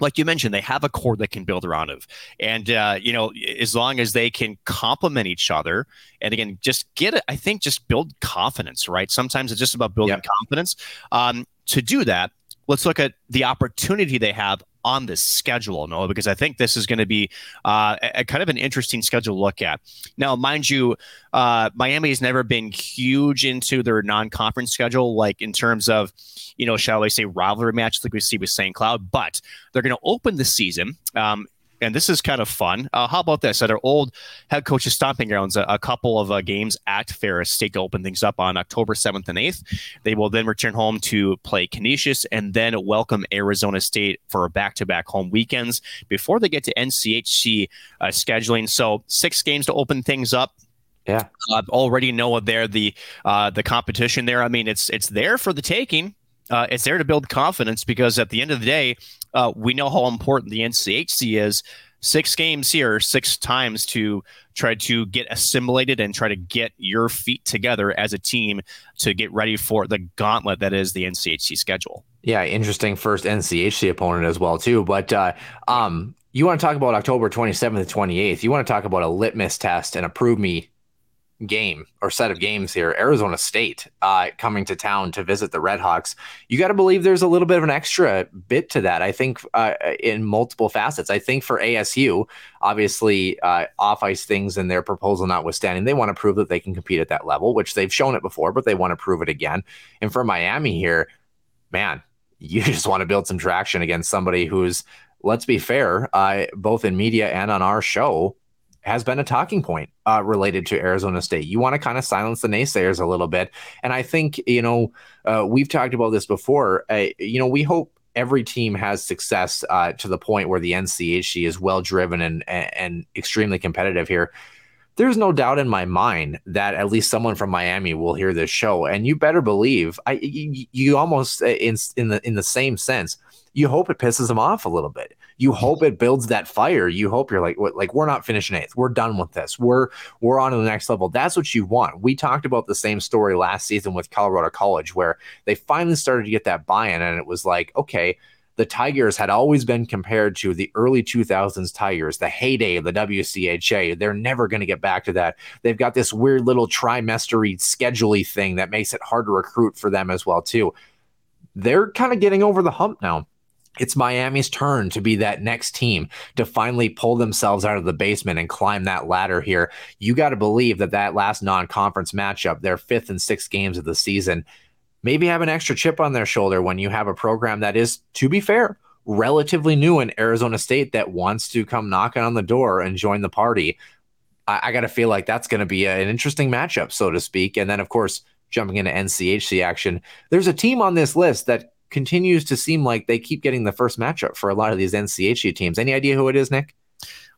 [SPEAKER 2] like you mentioned, they have a core they can build around of, and uh, you know, as long as they can complement each other, and again, just get it. I think just build confidence, right? Sometimes it's just about building confidence. Um, to do that, let's look at the opportunity they have on this schedule, Noah, because I think this is going to be uh, a, a, kind of an interesting schedule to look at. Now, mind you, uh, Miami has never been huge into their non-conference schedule, like in terms of, you know, shall I say, rivalry matches like we see with St. Cloud, but they're going to open the season. Um, and this is kind of fun. Uh, how about this? At our old head coach's stomping grounds, a, a couple of uh, games at Ferris State to open things up on October 7th and 8th. They will then return home to play Canisius and then welcome Arizona State for back to back home weekends before they get to NCHC uh, scheduling. So, six games to open things up.
[SPEAKER 1] Yeah,
[SPEAKER 2] uh, already know there the uh, the competition there. I mean, it's it's there for the taking. Uh, it's there to build confidence because at the end of the day, uh, we know how important the NCHC is. Six games here, six times to try to get assimilated and try to get your feet together as a team to get ready for the gauntlet that is the NCHC schedule.
[SPEAKER 1] Yeah, interesting first NCHC opponent as well too. But uh, um, you want to talk about October 27th to 28th. You want to talk about a litmus test and a prove me game or set of games here, Arizona State uh, coming to town to visit the Redhawks. You got to believe there's a little bit of an extra bit to that. I think uh, in multiple facets. I think for ASU, obviously uh, off ice things and their proposal notwithstanding, they want to prove that they can compete at that level, which they've shown it before, but they want to prove it again. And for Miami here, man, you just want to build some traction against somebody who's let's be fair, uh, both in media and on our show, has been a talking point uh, related to Arizona State. You want to kind of silence the naysayers a little bit. And I think, you know, uh, we've talked about this before. Uh, you know, we hope every team has success uh, to the point where the NCHC is well driven and, and extremely competitive here. There's no doubt in my mind that at least someone from Miami will hear this show, and you better believe I. You, you almost uh, in in the in the same sense, you hope it pisses them off a little bit you hope it builds that fire. You hope you're like, like we're not finishing eighth. We're done with this. We're we're on to the next level. That's what you want. We talked about the same story last season with Colorado College, where they finally started to get that buy-in, and it was like, okay, the Tigers had always been compared to the early 2000s Tigers, the heyday of the WCHA. They're never going to get back to that. They've got this weird little trimestery scheduley thing that makes it hard to recruit for them as well too. They're kind of getting over the hump now it's Miami's turn to be that next team to finally pull themselves out of the basement and climb that ladder here. You got to believe that that last non-conference matchup, their fifth and sixth games of the season, maybe have an extra chip on their shoulder when you have a program that is, to be fair, relatively new in Arizona State that wants to come knocking on the door and join the party. I, I got to feel like that's going to be a, an interesting matchup, so to speak. And then, of course, jumping into NCHC action, there's a team on this list that continues to seem like they keep getting the first matchup for a lot of these NCHC teams. Any idea who it is, Nick?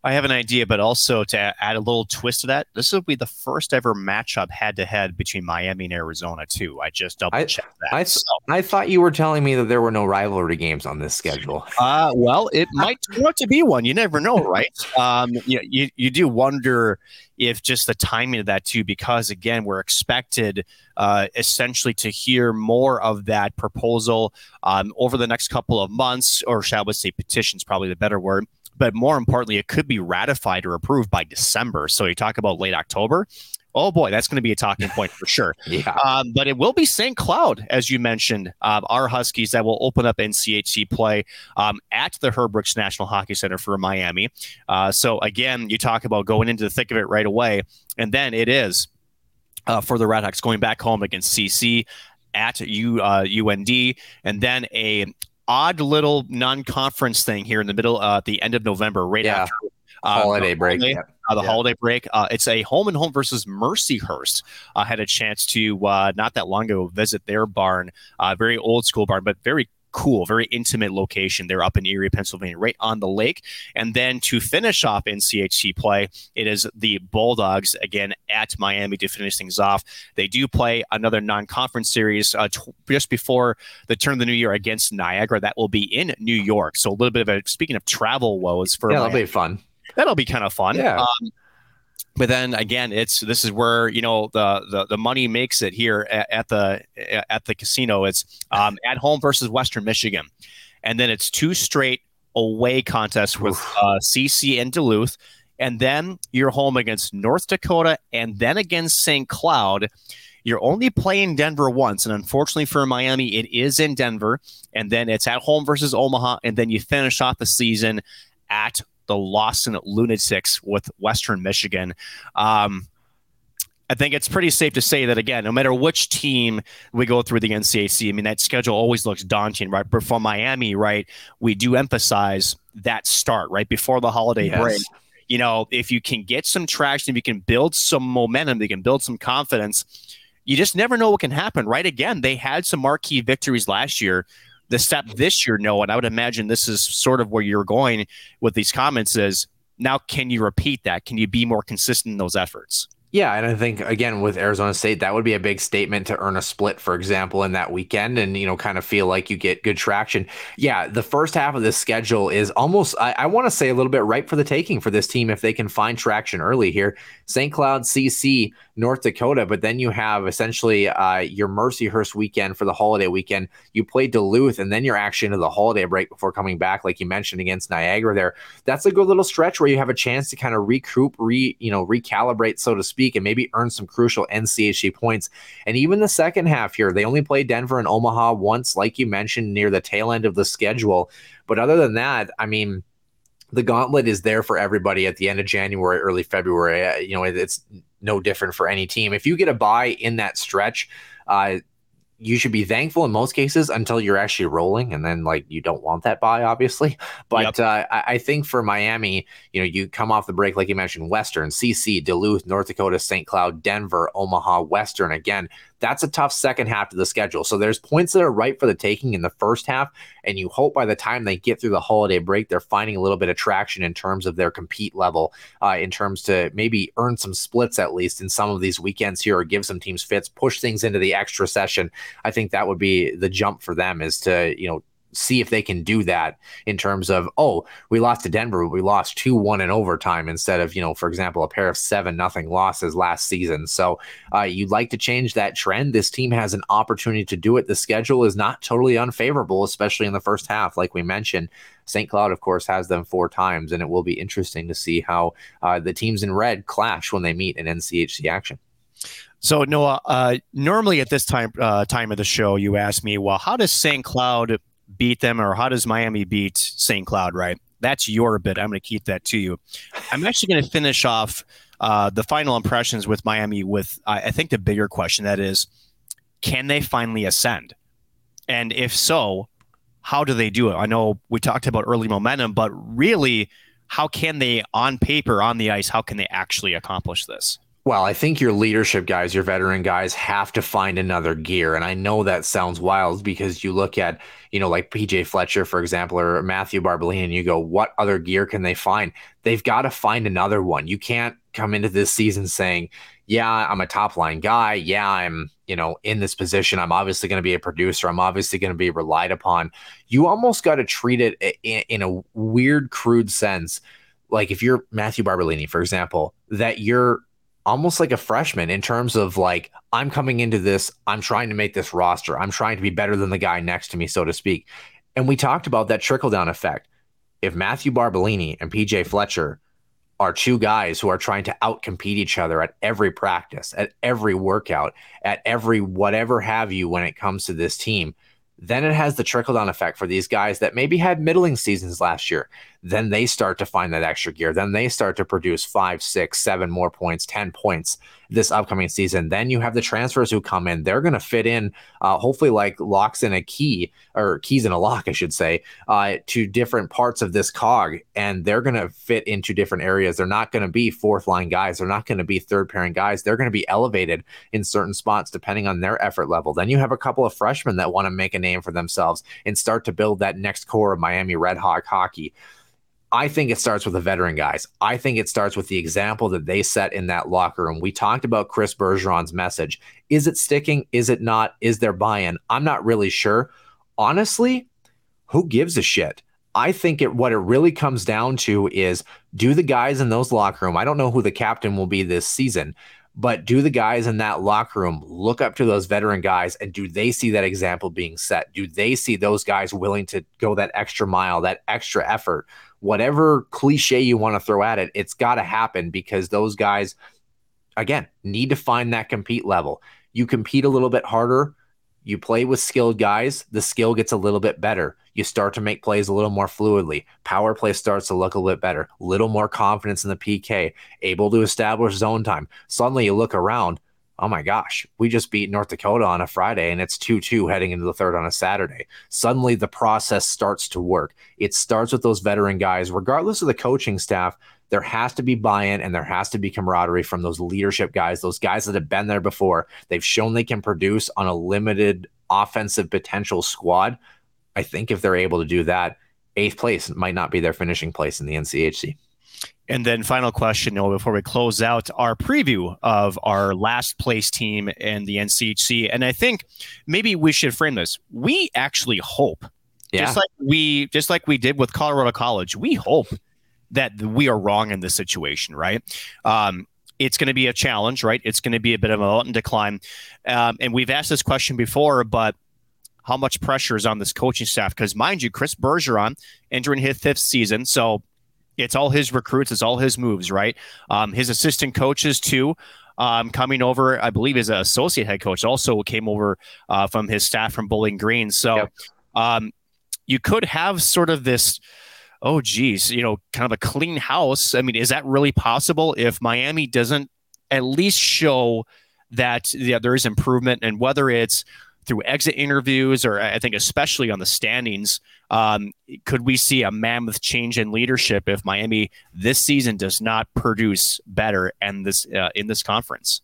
[SPEAKER 2] I have an idea, but also to add a little twist to that, this will be the first ever matchup head to head between Miami and Arizona, too. I just double checked that.
[SPEAKER 1] I, so. I thought you were telling me that there were no rivalry games on this schedule.
[SPEAKER 2] Uh, well, it might turn out to be one. You never know, right? Um, you, you, you do wonder if just the timing of that, too, because again, we're expected uh, essentially to hear more of that proposal um, over the next couple of months, or shall we say, petitions, probably the better word but more importantly, it could be ratified or approved by December. So you talk about late October. Oh boy, that's going to be a talking point for sure.
[SPEAKER 1] yeah.
[SPEAKER 2] Um, but it will be St. Cloud, as you mentioned, um, our Huskies that will open up NCHC play um, at the Herb Brooks National Hockey Center for Miami. Uh, so again, you talk about going into the thick of it right away, and then it is uh, for the Redhawks going back home against CC at U, uh, UND, and then a odd little non-conference thing here in the middle, uh, at the end of November, right yeah. after
[SPEAKER 1] uh, holiday break. Holiday,
[SPEAKER 2] uh, the yeah. holiday break. Uh, it's a home and home versus Mercyhurst. I had a chance to uh, not that long ago visit their barn, uh, very old school barn, but very cool, very intimate location. They're up in Erie, Pennsylvania, right on the lake. And then to finish off NCHC play, it is the Bulldogs again at Miami to finish things off. They do play another non-conference series uh, t- just before the turn of the new year against Niagara. That will be in New York. So a little bit of a speaking of travel woes for
[SPEAKER 1] yeah, that'll be fun.
[SPEAKER 2] That'll be kind of fun.
[SPEAKER 1] Yeah. Um,
[SPEAKER 2] but then again, it's this is where you know the the, the money makes it here at, at the at the casino. It's um, at home versus Western Michigan, and then it's two straight away contests with uh, CC and Duluth, and then you're home against North Dakota, and then against St. Cloud. you're only playing Denver once. And unfortunately for Miami, it is in Denver. And then it's at home versus Omaha. And then you finish off the season at the Lawson Lunatics with Western Michigan. Um, I think it's pretty safe to say that again, no matter which team we go through the NCHC, I mean that schedule always looks daunting, right? But for Miami, right, we do emphasize that start right before the holiday yes. break. You know, if you can get some traction, if you can build some momentum, you can build some confidence. You just never know what can happen, right? Again, they had some marquee victories last year. The step this year, no, and I would imagine this is sort of where you're going with these comments is now can you repeat that? Can you be more consistent in those efforts?
[SPEAKER 1] Yeah, and I think again with Arizona State, that would be a big statement to earn a split, for example, in that weekend, and you know, kind of feel like you get good traction. Yeah, the first half of this schedule is almost, I, I want to say, a little bit ripe for the taking for this team if they can find traction early here. St. Cloud, CC, North Dakota, but then you have essentially uh, your Mercyhurst weekend for the holiday weekend. You play Duluth, and then you're actually into the holiday break before coming back, like you mentioned against Niagara. There, that's a good little stretch where you have a chance to kind of recoup, re you know, recalibrate, so to speak, and maybe earn some crucial NCHC points. And even the second half here, they only play Denver and Omaha once, like you mentioned, near the tail end of the schedule. But other than that, I mean the gauntlet is there for everybody at the end of January, early February. Uh, you know, it's no different for any team. If you get a buy in that stretch, uh, you should be thankful in most cases until you're actually rolling, and then like you don't want that buy, obviously. But yep. uh, I, I, think for Miami, you know, you come off the break like you mentioned, Western, CC, Duluth, North Dakota, St. Cloud, Denver, Omaha, Western. Again, that's a tough second half of the schedule. So there's points that are right for the taking in the first half, and you hope by the time they get through the holiday break, they're finding a little bit of traction in terms of their compete level, uh, in terms to maybe earn some splits at least in some of these weekends here, or give some teams fits, push things into the extra session. I think that would be the jump for them is to you know see if they can do that in terms of oh we lost to denver but we lost 2-1 in overtime instead of you know for example a pair of 7 nothing losses last season so uh, you'd like to change that trend this team has an opportunity to do it the schedule is not totally unfavorable especially in the first half like we mentioned St. Cloud, of course, has them four times, and it will be interesting to see how uh, the teams in red clash when they meet in NCHC action.
[SPEAKER 2] So Noah, uh, normally at this time uh, time of the show, you ask me, well, how does St. Cloud beat them, or how does Miami beat St. Cloud, right? That's your bit. I'm going to keep that to you. I'm actually going to finish off uh, the final impressions with Miami with, I think, the bigger question that is, can they finally ascend? And if so, how do they do it? I know we talked about early momentum, but really, how can they, on paper, on the ice, how can they actually accomplish this?
[SPEAKER 1] Well, I think your leadership guys, your veteran guys have to find another gear. And I know that sounds wild because you look at, you know, like PJ Fletcher, for example, or Matthew Barbolini, and you go, what other gear can they find? They've got to find another one. You can't come into this season saying, yeah, I'm a top line guy. Yeah, I'm, you know, in this position. I'm obviously going to be a producer. I'm obviously going to be relied upon. You almost got to treat it in, in a weird, crude sense. Like if you're Matthew Barbolini, for example, that you're almost like a freshman in terms of like I'm coming into this, I'm trying to make this roster. I'm trying to be better than the guy next to me, so to speak. And we talked about that trickle down effect. If Matthew Barbolini and PJ Fletcher are two guys who are trying to outcompete each other at every practice, at every workout, at every whatever have you when it comes to this team, then it has the trickle down effect for these guys that maybe had middling seasons last year then they start to find that extra gear. Then they start to produce five, six, seven more points, 10 points this upcoming season. Then you have the transfers who come in. They're going to fit in, uh, hopefully, like locks in a key or keys in a lock, I should say, uh, to different parts of this cog. And they're going to fit into different areas. They're not going to be fourth line guys. They're not going to be third pairing guys. They're going to be elevated in certain spots depending on their effort level. Then you have a couple of freshmen that want to make a name for themselves and start to build that next core of Miami Red Hawk hockey. I think it starts with the veteran guys. I think it starts with the example that they set in that locker room. We talked about Chris Bergeron's message. Is it sticking? Is it not? Is there buy in? I'm not really sure. Honestly, who gives a shit? I think it what it really comes down to is do the guys in those locker room. I don't know who the captain will be this season, but do the guys in that locker room look up to those veteran guys and do they see that example being set? Do they see those guys willing to go that extra mile, that extra effort whatever cliche you want to throw at it, it's got to happen because those guys, again, need to find that compete level. you compete a little bit harder, you play with skilled guys, the skill gets a little bit better. You start to make plays a little more fluidly. Power play starts to look a little bit better, little more confidence in the PK, able to establish zone time. Suddenly you look around, oh my gosh, we just beat North Dakota on a Friday and it's 2 2 heading into the third on a Saturday. Suddenly the process starts to work. It starts with those veteran guys, regardless of the coaching staff. There has to be buy in and there has to be camaraderie from those leadership guys, those guys that have been there before. They've shown they can produce on a limited offensive potential squad. I think if they're able to do that, eighth place might not be their finishing place in the NCHC.
[SPEAKER 2] And then final question, Noah, before we close out our preview of our last place team in the NCHC. And I think maybe we should frame this. We actually hope, yeah. just like we just like we did with Colorado College, we hope that we are wrong in this situation, right? Um, it's going to be a challenge, right? It's going to be a bit of a mountain to climb. Um, and we've asked this question before, but how much pressure is on this coaching staff? Because mind you, Chris Bergeron entering his fifth season, so it's all his recruits, it's all his moves, right? Um, his assistant coaches too. Um, coming over, I believe, as an associate head coach, also came over uh, from his staff from Bowling Green. So yep. um, you could have sort of this, oh, geez, you know, kind of a clean house. I mean, is that really possible if Miami doesn't at least show that yeah, there is improvement and whether it's through exit interviews or I think especially on the standings, um, could we see a mammoth change in leadership if Miami this season does not produce better and this uh, in this conference?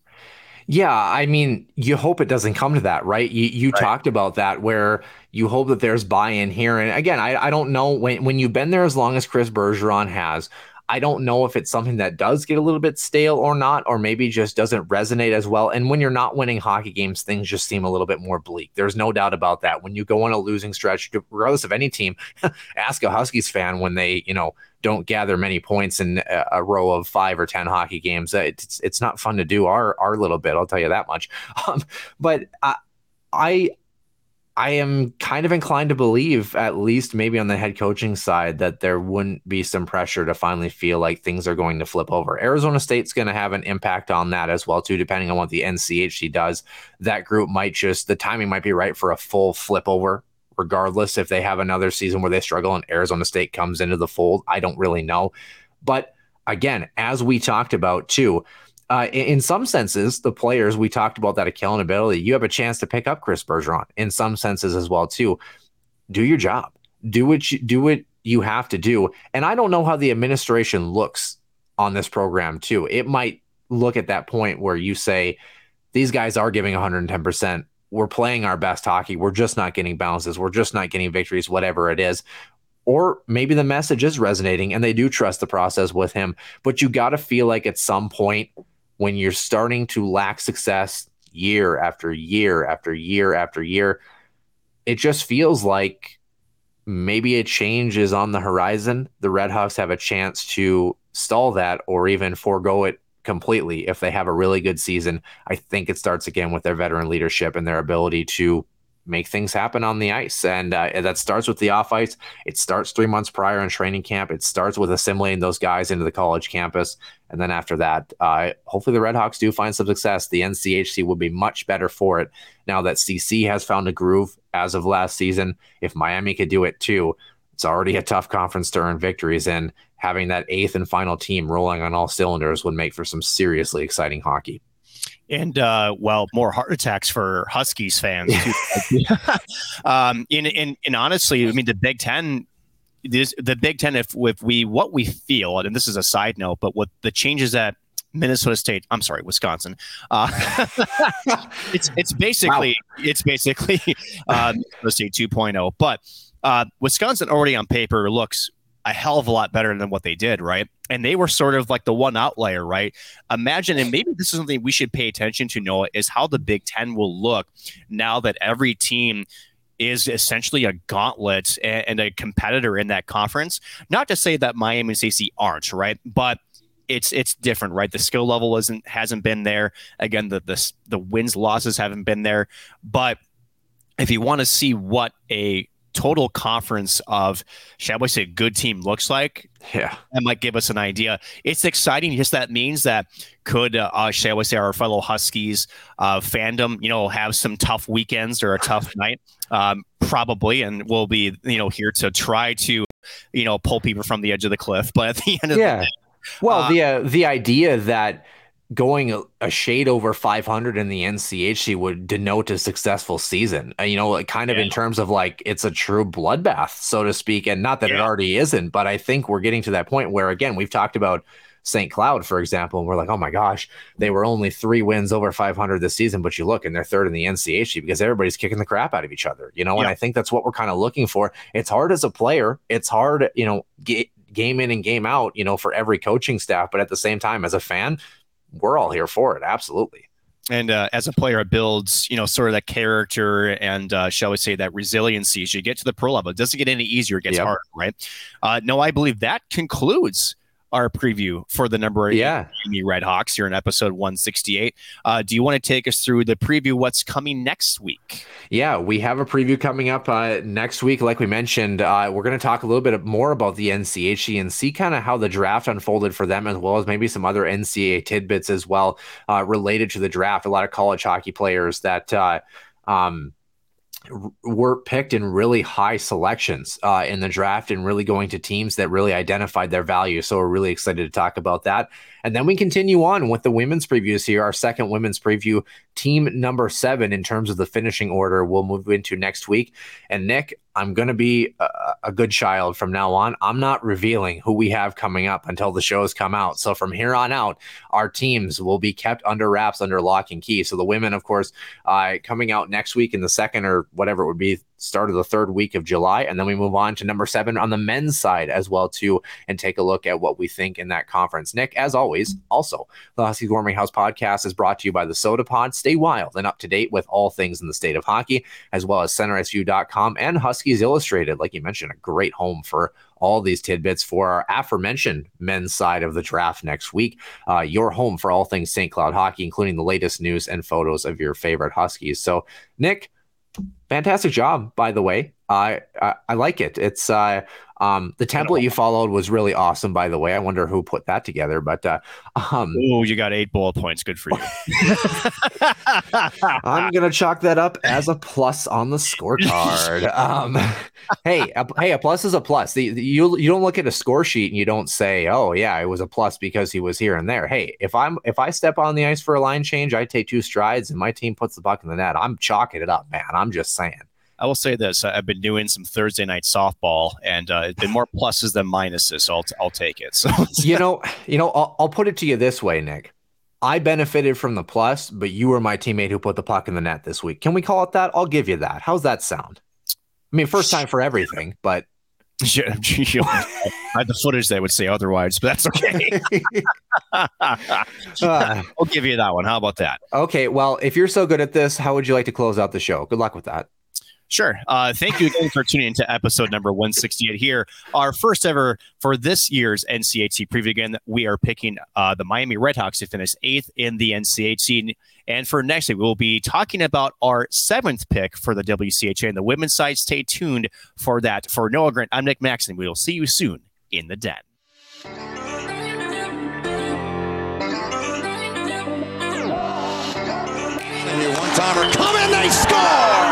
[SPEAKER 1] Yeah, I mean, you hope it doesn't come to that, right? You you right. talked about that where you hope that there's buy-in here. And again, I, I don't know when when you've been there as long as Chris Bergeron has, I don't know if it's something that does get a little bit stale or not, or maybe just doesn't resonate as well. And when you're not winning hockey games, things just seem a little bit more bleak. There's no doubt about that. When you go on a losing stretch, regardless of any team, ask a Huskies fan when they, you know, don't gather many points in a, row of five or ten hockey games. It's it's not fun to do our our little bit. I'll tell you that much. Um, but I, I I am kind of inclined to believe, at least maybe on the head coaching side, that there wouldn't be some pressure to finally feel like things are going to flip over. Arizona State's going to have an impact on that as well, too, depending on what the NCHC does. That group might just the timing might be right for a full flip over, regardless if they have another season where they struggle and Arizona State comes into the fold. I don't really know, but again, as we talked about too uh, in, in, some senses, the players we talked about that accountability, you have a chance to pick up Chris Bergeron in some senses as well too. Do your job. Do what you do what you have to do. And I don't know how the administration looks on this program too. It might look at that point where you say these guys are giving 110%. We're playing our best hockey. We're just not getting bounces. We're just not getting victories, whatever it is. Or maybe the message is resonating and they do trust the process with him. But you got to feel like at some point when you're starting to lack success year after year after year after year, it just feels like maybe a change is on the horizon. The Redhawks have a chance to stall that or even forego it completely if they have a really good season. I think it starts again with their veteran leadership and their ability to make things happen on the ice. And uh, that starts with the off ice. It starts three months prior in training camp. It starts with assimilating those guys into the college campus. And then after that, uh, hopefully the Redhawks do find some success. The NCHC will be much better for it now that CC has found a groove as of last season. If Miami could do it too, it's already a tough conference to earn victories in. Having that eighth and final team rolling on all cylinders would make for some seriously exciting hockey
[SPEAKER 2] and uh, well, more heart attacks for Huskies fans. um, and, and, and honestly, I mean, the Big Ten, this, the Big Ten, if, if we what we feel, and this is a side note, but what the changes that Minnesota State, I'm sorry, Wisconsin. Uh, it's it's basically wow. it's basically uh, Minnesota State 2.0, but uh, Wisconsin already on paper looks a hell of a lot better than what they did, right? And they were sort of like the one outlier, right? Imagine, and maybe this is something we should pay attention to, Noah, is how the Big Ten will look now that every team is essentially a gauntlet and, a competitor in that conference. Not to say that Miami and CC aren't, right? But it's it's different, right? The skill level isn't hasn't been there. Again, the the the wins losses haven't been there. But if you want to see what a total conference of, shall we say, good team looks like,
[SPEAKER 1] yeah,
[SPEAKER 2] that might give us an idea. It's exciting. Just that means that could, uh, shall we say, our fellow Huskies uh, fandom, you know, have some tough weekends or a tough night, um, probably, and we'll be, you know, here to try to, you know, pull people from the edge of the cliff. But at the end of
[SPEAKER 1] yeah.
[SPEAKER 2] the day,
[SPEAKER 1] well,
[SPEAKER 2] Uh,
[SPEAKER 1] the uh, the idea that going a, a shade over 500 in the NCHC would denote a successful season. Uh, you know, like, kind of in terms of like it's a true bloodbath, so to speak, and not that it already isn't, but I think we're getting to that point where again we've talked about St. Cloud, for example, and we're like, oh my gosh, they were only three wins over 500 this season, but you look and they're third in the NCHC because everybody's kicking the crap out of each other, you know. And I think that's what we're kind of looking for. It's hard as a player. It's hard, you know, ga- game in and game out, you know, for every coaching staff. But at the same time, as a fan, we're all here for it. Absolutely.
[SPEAKER 2] and uh, as a player, it builds, you know, sort of that character and, uh, shall we say, that resiliency as you get to the pro level. It doesn't get any easier; it gets
[SPEAKER 1] Yep.
[SPEAKER 2] harder, right? Uh, no, I believe that concludes our preview for the number eight
[SPEAKER 1] Yeah.
[SPEAKER 2] Miami Red Hawks here in episode 168. Uh, do you want to take us through the preview? What's coming next week?
[SPEAKER 1] Yeah, we have a preview coming up uh, next week. Like we mentioned, uh, we're going to talk a little bit more about the NCHC and see kind of how the draft unfolded for them, as well as maybe some other NCAA tidbits as well uh, related to the draft. A lot of college hockey players that uh, um, were picked in really high selections uh, in the draft and really going to teams that really identified their value. So we're really excited to talk about that. And then we continue on with the women's previews here. Our second women's preview, team number seven, in terms of the finishing order, we'll move into next week. And Nick, I'm going to be a, a good child from now on. I'm not revealing who we have coming up until the shows come out. So from here on out, our teams will be kept under wraps, under lock and key. So the women, of course, uh, coming out next week in the second or whatever it would be, start of the third week of July. And then we move on to number seven on the men's side as well, too, and take a look at what we think in that conference. Nick, as always, also, the Huskies Warming House podcast is brought to you by the Sota Pod. Stay wild and up to date with all things in the state of hockey, as well as CenterIceView.com and Huskies Illustrated. Like you mentioned, a great home for all these tidbits for our aforementioned men's side of the draft next week. Uh, your home for all things St. Cloud hockey, including the latest news and photos of your favorite Huskies. So, Nick, fantastic job, by the way. I I, I like it. It's uh, um, the template you followed was really awesome, by the way. I wonder who put that together, but uh, um,
[SPEAKER 2] Oh, you got eight bullet points. Good for you.
[SPEAKER 1] I'm gonna chalk that up as a plus on the scorecard. um, hey, a, hey, a plus is a plus. The, the- you you don't look at a score sheet and you don't say, oh yeah, it was a plus because he was here and there. Hey, if I'm if I step on the ice for a line change, I take two strides and my team puts the puck in the net. I'm chalking it up, man. I'm just saying.
[SPEAKER 2] I will say this: I've been doing some Thursday night softball, and uh, it's been more pluses than minuses. So I'll, I'll take it. So
[SPEAKER 1] you know, you know, I'll, I'll put it to you this way, Nick. I benefited from the plus, but you were my teammate who put the puck in the net this week. Can we call it that? I'll give you that. How's that sound? I mean, first time for everything, but
[SPEAKER 2] Yeah, I had the footage that would say otherwise, but that's okay.
[SPEAKER 1] uh,
[SPEAKER 2] I'll give you that one. How about that?
[SPEAKER 1] okay. Well, if you're so good at this, how would you like to close out the show? Good luck with that.
[SPEAKER 2] Sure. Uh, thank you again for tuning into episode number 168 here. Our first ever for this year's NCHC preview. Again, we are picking uh, the Miami Redhawks to finish eighth in the NCHC. And for next week, we'll be talking about our seventh pick for the WCHA and the women's side. Stay tuned for that. For Noah Grant, I'm Nick Maxon. We will see you soon in the den.
[SPEAKER 3] Timer. Come they score!